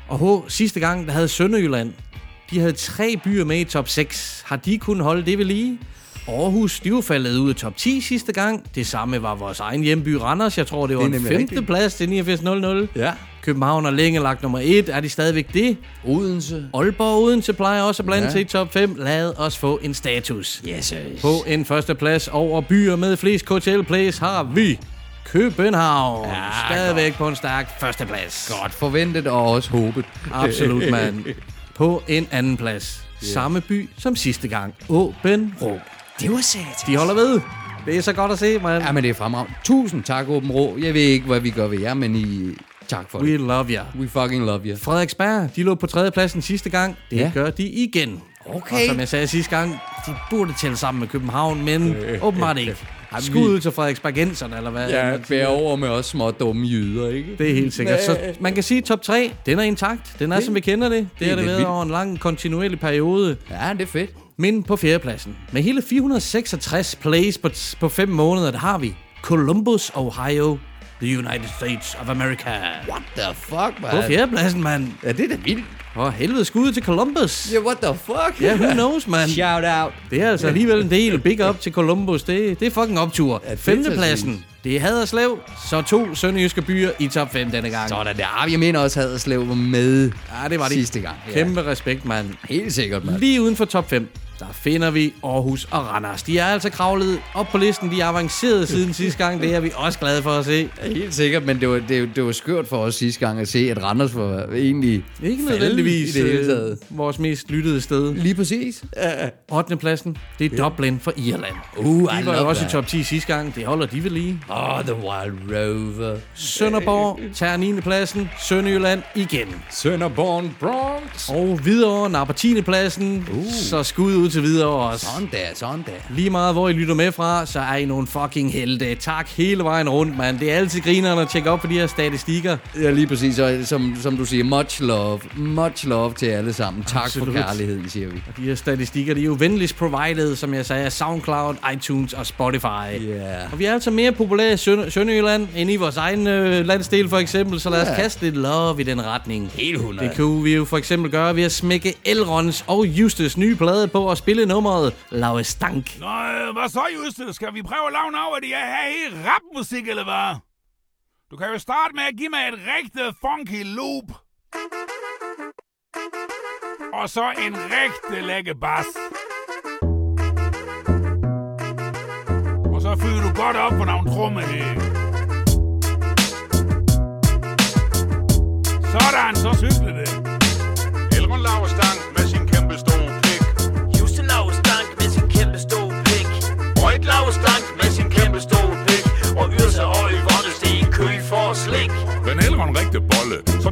Og H, sidste gang, der havde Sønderjylland. De havde tre byer med i top 6. Har de kunnet holde det ved lige? Aarhus, de var faldet ud af top 10 sidste gang. Det samme var vores egen hjemby Randers. Jeg tror, det var Det en femte rigtigt. plads til 8900. Ja. København har længe lagt nummer 1. Er de stadigvæk det? Odense. Aalborg Odense plejer også at blande ja. sig i top 5. Lad os få en status. Yes, yes. På en første plads over byer med flest KTL Plays har vi København. Ja, Stadigvæk på en stærk førsteplads. Godt forventet og også håbet. Absolut, mand. På en anden plads. Samme by som sidste gang. Åben Rå. Det var sat. De holder ved. Det er så godt at se, mand. Ja, men det er fremragende. Tusind tak, Åben Rå. Jeg ved ikke, hvad vi gør ved jer, men I... Tak for We det. love you. We fucking love you. Frederiksberg, de lå på tredje pladsen sidste gang. Det Ja. gør de igen. Okay. Og som jeg sagde sidste gang, de burde tælle sammen med København, men åbenbart ikke. Jamen, Skud ud til Frederiksbergenserne, eller hvad? Ja, man siger. bær over med os små dumme jyder, ikke? Det er helt sikkert. Så man kan sige, at top 3, den er intakt. Den er, Det- som vi kender det. Det, det er har det været vildt. over en lang, kontinuerlig periode. Ja, det er fedt. Men på fjerdepladsen, med hele 466 plays på, på fem måneder, der har vi Columbus, Ohio, the United States of America. What the fuck, man? På fjerdepladsen, mand. Ja, det er da vildt. Og helvede skud til Columbus. Ja, what the fuck? Ja, who knows, man. Shout out. Det er altså alligevel en del. Big up til Columbus. Det, det er fucking optur. fedt, Femtepladsen. Det er Haderslev. Så to sønderjyske byer i top 5 denne gang. Sådan der. Ah, Jeg mener også, Haderslev var med Ja, det var det. sidste gang. Kæmpe respekt, mand. Helt sikkert, mand. Lige uden for top 5. der finder vi Aarhus og Randers. De er altså kravlet op på listen. De er avanceret siden sidste gang. Det er vi også glade for at se. Ja, helt sikkert, men det var, det, det var skørt for os sidste gang at se, at Randers var egentlig Ikke nødvendigvis i det hele øh, taget. vores mest lyttede sted. Lige præcis. 8. pladsen, det er Dublin for Irland. Uh, de I var også that. i top 10 sidste gang. Det holder de vel lige. Oh, The Wild Rover. Sønderborg tager 9. pladsen. Sønderjylland igen. Sønderborn Bronx. Og Hvidovre napper 10. pladsen. Uh. Så skud ud til Hvidovre også. Sådan der, sådan der. Lige meget, hvor I lytter med fra, så er I nogle fucking helte. Tak hele vejen rundt, mand. Det er altid grinerne at tjekke op på de her statistikker. Ja, lige præcis. Og som, som du siger, much love. Much love til alle sammen. Tak Absolut. for kærligheden, siger vi. Og de her statistikker, de er jo venligst provided, som jeg sagde, af SoundCloud, iTunes og Spotify. Yeah. Og vi er altså mere populære i Sønder- Sønderjylland end i vores egen øh, landsdel for eksempel, så lad os kaste lidt love i den retning. Helt 100. Det kunne vi jo for eksempel gøre ved at smække Elrons og Justes nye plade på og spille nummeret Lave Stank. Nå, øh, hvad så, Juste? Skal vi prøve at lave noget af det her helt rapmusik, eller hvad? Du kan jo starte med at give mig et rigtig funky loop. Og så en rigtig lækker bas. Og så fylder du godt op på nogle trommer her. Sådan, så cykler det. Elrond laver stang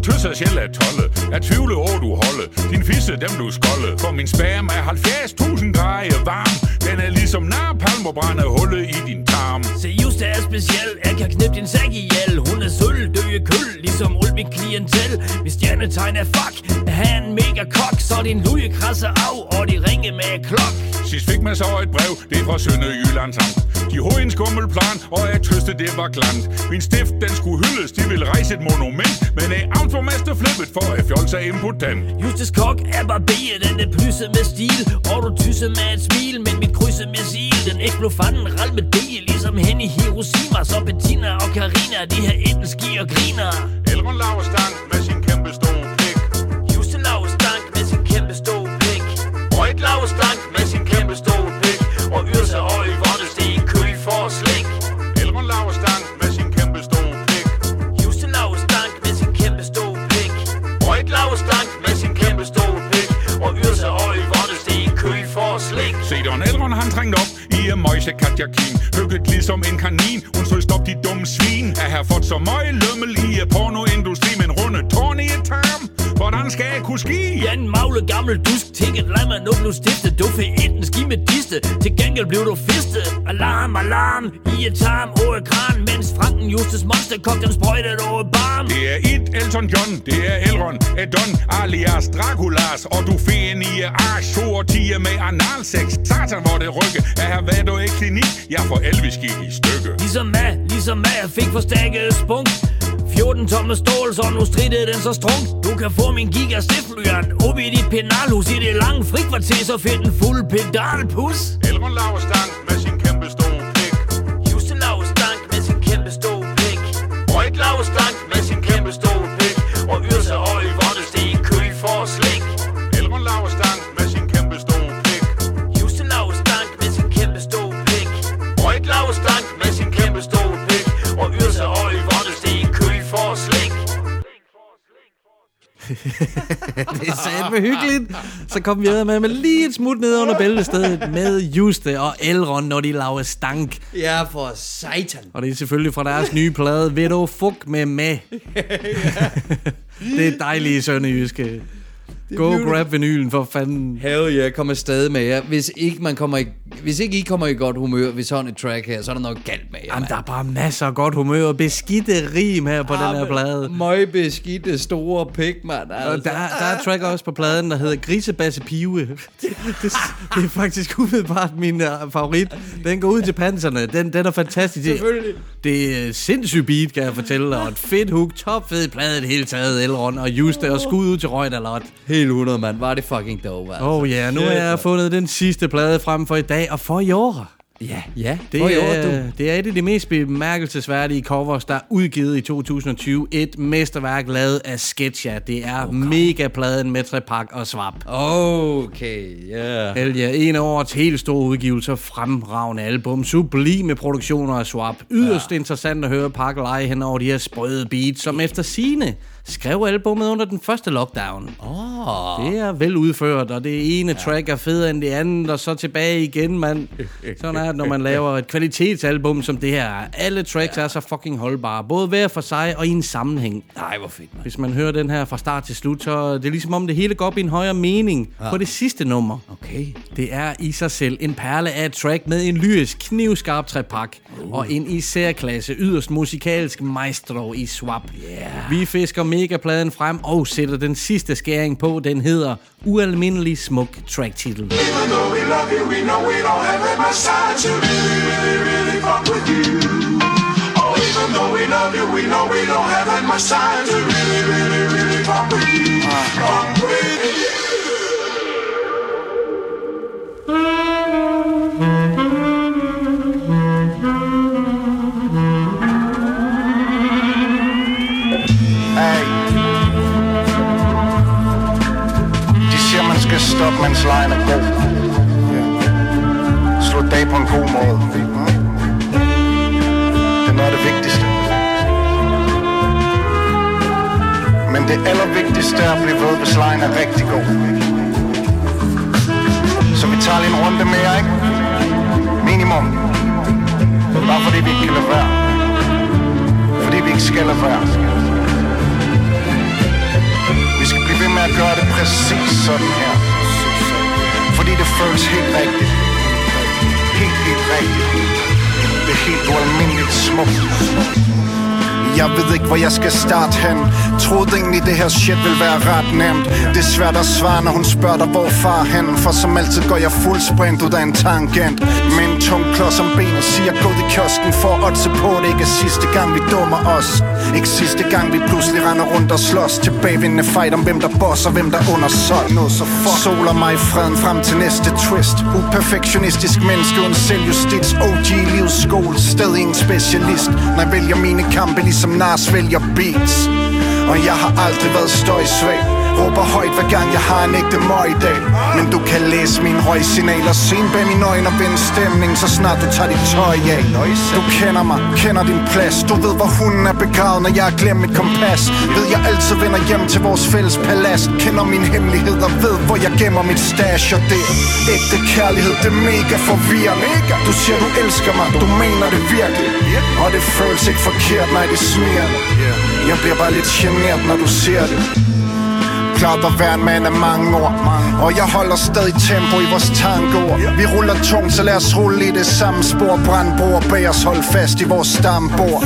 tøs så tøsser sjæl af tolle. Jeg tvivler over du holde, din fisse dem du skolde. For min spam er 70.000 grader varm. Den er ligesom napalm og brænder hullet i din tarm. Se, just er speciel, jeg kan knippe din sæk ihjel Hun er sølv, døje køl, ligesom Ulvik klientel Hvis stjernetegn er fuck, er han kok Så din luje krasser af, og de ringer med klok Sidst fik man så et brev, det er fra Sønderjyllands Amt. De havde en skummel plan, og jeg tøste, det var glant. Min stift, den skulle hyldes, de ville rejse et monument. Men er amtsborgmester flippet for at fjolde sig impotent. Justus kok er barbier, den er plysset med stil Og du tysser med et smil, men mit krydse med sil Den eksplofanden ral med det, ligesom hen i Hiroshima Så Bettina og Karina, de her enten ski og griner Elrond laver slik Elrond han trængt op i en møjse katjakin. Hygget ligesom en kanin. Hun stod stop de dumme svin. Er her fået så meget lømmel i øh, pornoindustri, men runde tårn i et tag Hvordan skal jeg kunne ski? Ja, en magle gammel dusk Tikket lad mig nu blive stiftet Du fik enten ski med diste. Til gengæld blev du fistet. Alarm, alarm. I et tarm over kran. Mens Franken Justus Monster kok den sprøjtet over barm. Det er et Elton John, det er Elrond, Edon, alias Draculas, og du fik en i og tiger med analsex. Satan, hvor det rykke, er her hvad du i klinik, jeg får Elvis gik i stykke. Ligesom mig, ligesom mig Jeg fik forstærket spunk 14 tomme stål, så nu strittede den så strunk Du kan få min giga stiftlyan Op i dit penalhus I det lange frikvarter Så fedt en fuld pedalpus. Elrond laver stank med sin kæmpe store pik. Juste laver stank med sin kæmpe store pik. Rødt laver satme hyggeligt. Så kom vi med med lige et smut ned under bæltestedet med Juste og Elrond, når de laver stank. Ja, for satan. Og det er selvfølgelig fra deres nye plade, Ved du fuck med med. det er dejlige sønderjyske. Go beautiful. grab vinylen for fanden. Hell yeah, kom afsted med jer. Hvis ikke, man kommer i, hvis ikke I kommer i godt humør ved sådan et track her, så er der noget galt med jer. Jamen, der er bare masser af godt humør og beskidte rim her på den her plade. Møg beskidte store pik, mand. Og Altså. der, der er track også på pladen, der hedder Grisebasse Pive. Det, det, det er faktisk umiddelbart min uh, favorit. Den går ud til panserne. Den, den er fantastisk. Det- Selvfølgelig. Det er sindssygt beat, kan jeg fortælle. Og et fedt hook. Top fed plade det hele taget. Elrond og Juste og skud ud til Røg Lot. Helt 100, mand. Var det fucking dope, altså. Oh ja, yeah, nu har jeg fundet den sidste plade frem for i dag og for i år. Ja, ja. Det år, er, du? det er et af de mest bemærkelsesværdige covers, der er udgivet i 2020. Et mesterværk lavet af Sketcha. Det er okay. mega-pladen med Trepak og Swap. Okay, ja. Yeah. Helge, en af årets helt store udgivelser, fremragende album, sublime produktioner af Swap. Yderst ja. interessant at høre Park lege hen over de her sprøde beats, som efter sine skrev albumet under den første lockdown. Oh. Det er vel udført, og det ene ja. track er federe end det andet, og så tilbage igen, mand. Sådan er det, når man laver et kvalitetsalbum som det her. Alle tracks ja. er så fucking holdbare, både hver for sig og i en sammenhæng. Nej, hvor fedt, man. Hvis man hører den her fra start til slut, så er det ligesom om det hele går op i en højere mening ja. på det sidste nummer. Okay. Det er i sig selv en perle af et track med en lyrisk, knivskarp trepak, uh. og en i særklasse yderst musikalsk maestro i swap. Yeah. Vi fisker megapladen frem og sætter den sidste skæring på. Den hedder Ualmindelig Smuk Track-titel. Even though we love you, we know we don't have that much time to really, really, really fuck with you. Oh, even though we love you, we know we don't have that much time to really, really, really fuck with you. Fuck with you. Skal stoppe, er god. Slut dag på en god måde. Det er noget af det vigtigste. Men det allervigtigste er at blive ved, hvis lejen er rigtig god. Så vi tager lige en runde mere, ikke? Minimum. Bare fordi vi ikke kan lade være. Fordi vi ikke skal lade være. Vi skal blive ved med at gøre det præcis sådan her. Fordi det føles helt rigtigt. Helt, helt rigtigt. Det er helt ualmindeligt smukt. Jeg ved ikke, hvor jeg skal starte hen Troede egentlig, det her shit vil være ret nemt Det er svært at svare, når hun spørger dig, hvor far hen For som altid går jeg fuld sprint ud af en tangent med en tung klods om benet Siger gå til kiosken for at se på Det. Ikke sidste gang, vi dummer os. Ikke sidste gang, vi pludselig render rundt og slås. Tilbagevindende fight om hvem der boss og hvem der under solgt Noget så fuck. Soler mig i freden frem til næste twist. Uperfektionistisk menneske uden selvjustits. OG livsskole Stadig ingen specialist. Når jeg vælger mine kampe ligesom Nas vælger beats. Og jeg har aldrig været støjsvag Råber højt hver gang jeg har en ægte møgdag Men du kan læse mine røgsignaler. Se en bag mine øjne og vende stemning Så snart du tager dit tøj af. Du kender mig, kender din plads. Du ved hvor hunden er begravet når jeg har glemt mit kompas. Ved jeg altid vender hjem til vores fælles palads. Kender min hemmelighed og ved hvor jeg gemmer mit stash. Og det ægte kærlighed, det er mega forvirrende. Du siger du elsker mig, du mener det virkelig. Og det føles ikke forkert, nej det smiger. Jeg bliver bare lidt genert når du ser det klart at være en mand af mange ord. Og jeg holder stadig tempo i vores tankeord. Vi ruller tungt, så lad os rulle i det samme spor. Brandbord bag os, hold fast i vores stambord.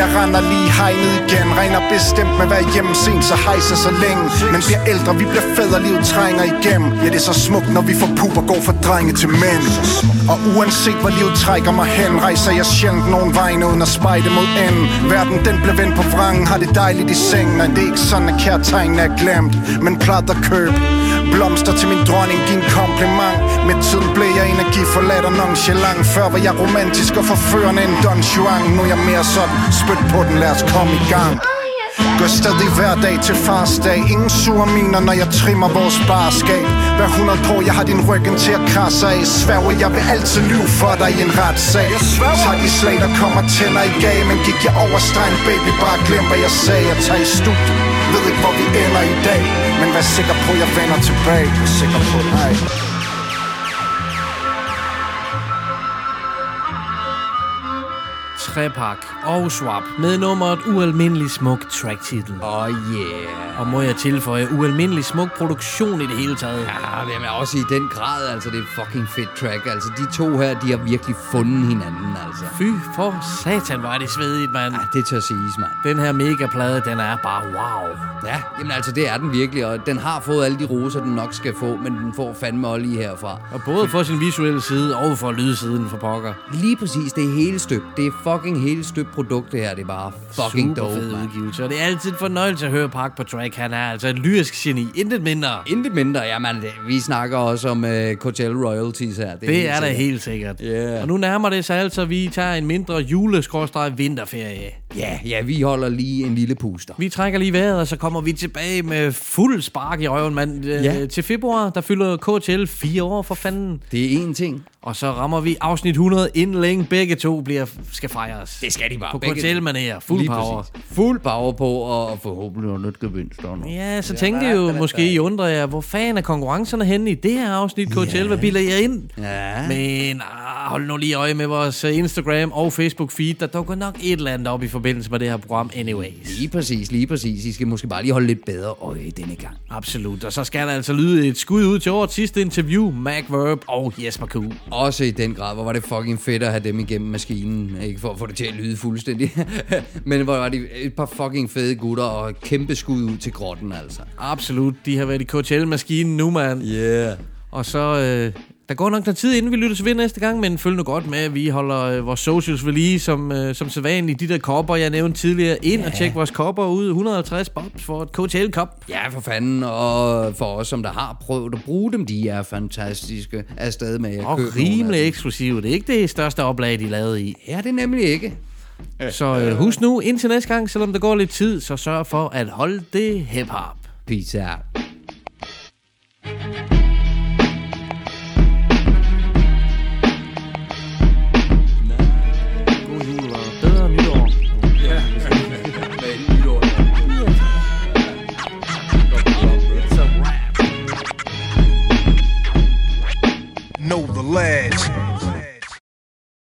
Jeg render lige hegnet igen. Regner bestemt med at være hjemme sent, så hejser så længe. Men bliver ældre, vi bliver fædre, livet trænger igennem. Ja, det er så smukt, når vi får puber, går fra drenge til mænd. Og uanset hvor livet trækker mig hen Rejser jeg sjældent nogen vegne uden at spejde mod enden. Verden den bliver vendt på vrangen, har det dejligt i sengen. Nej, det er ikke sådan, at kærtegnen er glemt men plat at købe Blomster til min dronning, giv en kompliment. Med tiden blev jeg energiforladt og nonchalant. Før var jeg romantisk og forførende en Don Juan. Nu er jeg mere sådan, spyt på den, lad os komme i gang. Går stadig hver dag til fars dag. Ingen sure miner, når jeg trimmer vores barskab. Hver 100 år, jeg har din ryggen til at krasse af. Sværger, jeg vil altid lyve for dig i en retssag. Tag de slag, der kommer tænder i gag Men gik jeg over stregen, baby, bare glem hvad jeg sagde. Jeg tager i studiet, ved ikke hvor vi ender i dag. Men vær sikker på, jeg vender tilbage. Vær sikker på, nej Trepak og Swap med nummeret Ualmindelig Smuk track-titel. Oh yeah. Og må jeg tilføje Ualmindelig Smuk produktion i det hele taget. Ja, men også i den grad, altså det er fucking fedt track. Altså de to her, de har virkelig fundet hinanden, altså. Fy for satan, er det svedigt, mand. Ja, det tør siges, mand. Den her megaplade, den er bare wow. Ja, jamen altså det er den virkelig, og den har fået alle de roser, den nok skal få, men den får fandme også lige herfra. Og både for sin visuelle side og for lydsiden for pokker. Lige præcis, det er hele støbt. Det er fucking fucking helt støbt produkt, det her. Det er bare fucking Super dope, fed udgivelse, og det er altid en fornøjelse at høre Park på track. Han er altså et lyrisk geni, intet mindre. Intet mindre, jamen, det- vi snakker også om uh, Coachella Royalties her. Det, det er da helt sikkert. Yeah. Og nu nærmer det sig altså, at vi tager en mindre juleskrådstræk-vinterferie. Ja, ja, vi holder lige en lille puster. Vi trækker lige vejret, og så kommer vi tilbage med fuld spark i røven, mand. Ja. Ja. Til februar, der fylder KTL fire år for fanden. Det er én ting. Og så rammer vi afsnit 100, inden længe begge to bliver, skal fejres. Det skal de bare. På Begge- KTL man her. Fuld Lige power. præcis. Fuld power på, og forhåbentlig noget nyt gevinster. nu. Ja, så tænkte jeg jo måske, I undrer jer, hvor fanden er konkurrencerne henne i det her afsnit KTL? Hvad bilder jeg ind? Ja. Men ah, hold nu lige øje med vores øh, Instagram og Facebook feed. Der dukker nok et eller andet op i forbindelse med det her program anyways. Lige præcis, lige præcis. I skal måske bare lige holde lidt bedre øje denne gang. Absolut. Og så skal der altså lyde et skud ud til årets sidste interview. Mac Verb og Jesper Q. Også i den grad, hvor var det fucking fedt at have dem igennem maskinen. Ikke for at få det til at lyde fuldstændig. Men hvor var de et par fucking fede gutter, og et kæmpe skud ud til grotten, altså. Absolut. De har været i KTL-maskinen nu, mand. Yeah. Og så... Øh, der går nok noget tid, inden vi lytter til ved næste gang, men følg nu godt med, at vi holder øh, vores socials ved lige, som, øh, som sædvanligt. De der kopper, jeg nævnte tidligere, ind ja. og tjek vores kopper ud. 150 bobs for et KTL-kop. Ja, for fanden. Og for os, som der har prøvet at bruge dem, de er fantastiske afsted med at Og købe rimelig eksklusive. Det er ikke det største oplag, de lavede i. Ja, det er nemlig ikke. Så øh, husk nu, indtil næste gang, selvom der går lidt tid, så sørg for at holde det hip-hop. Peace out. lead.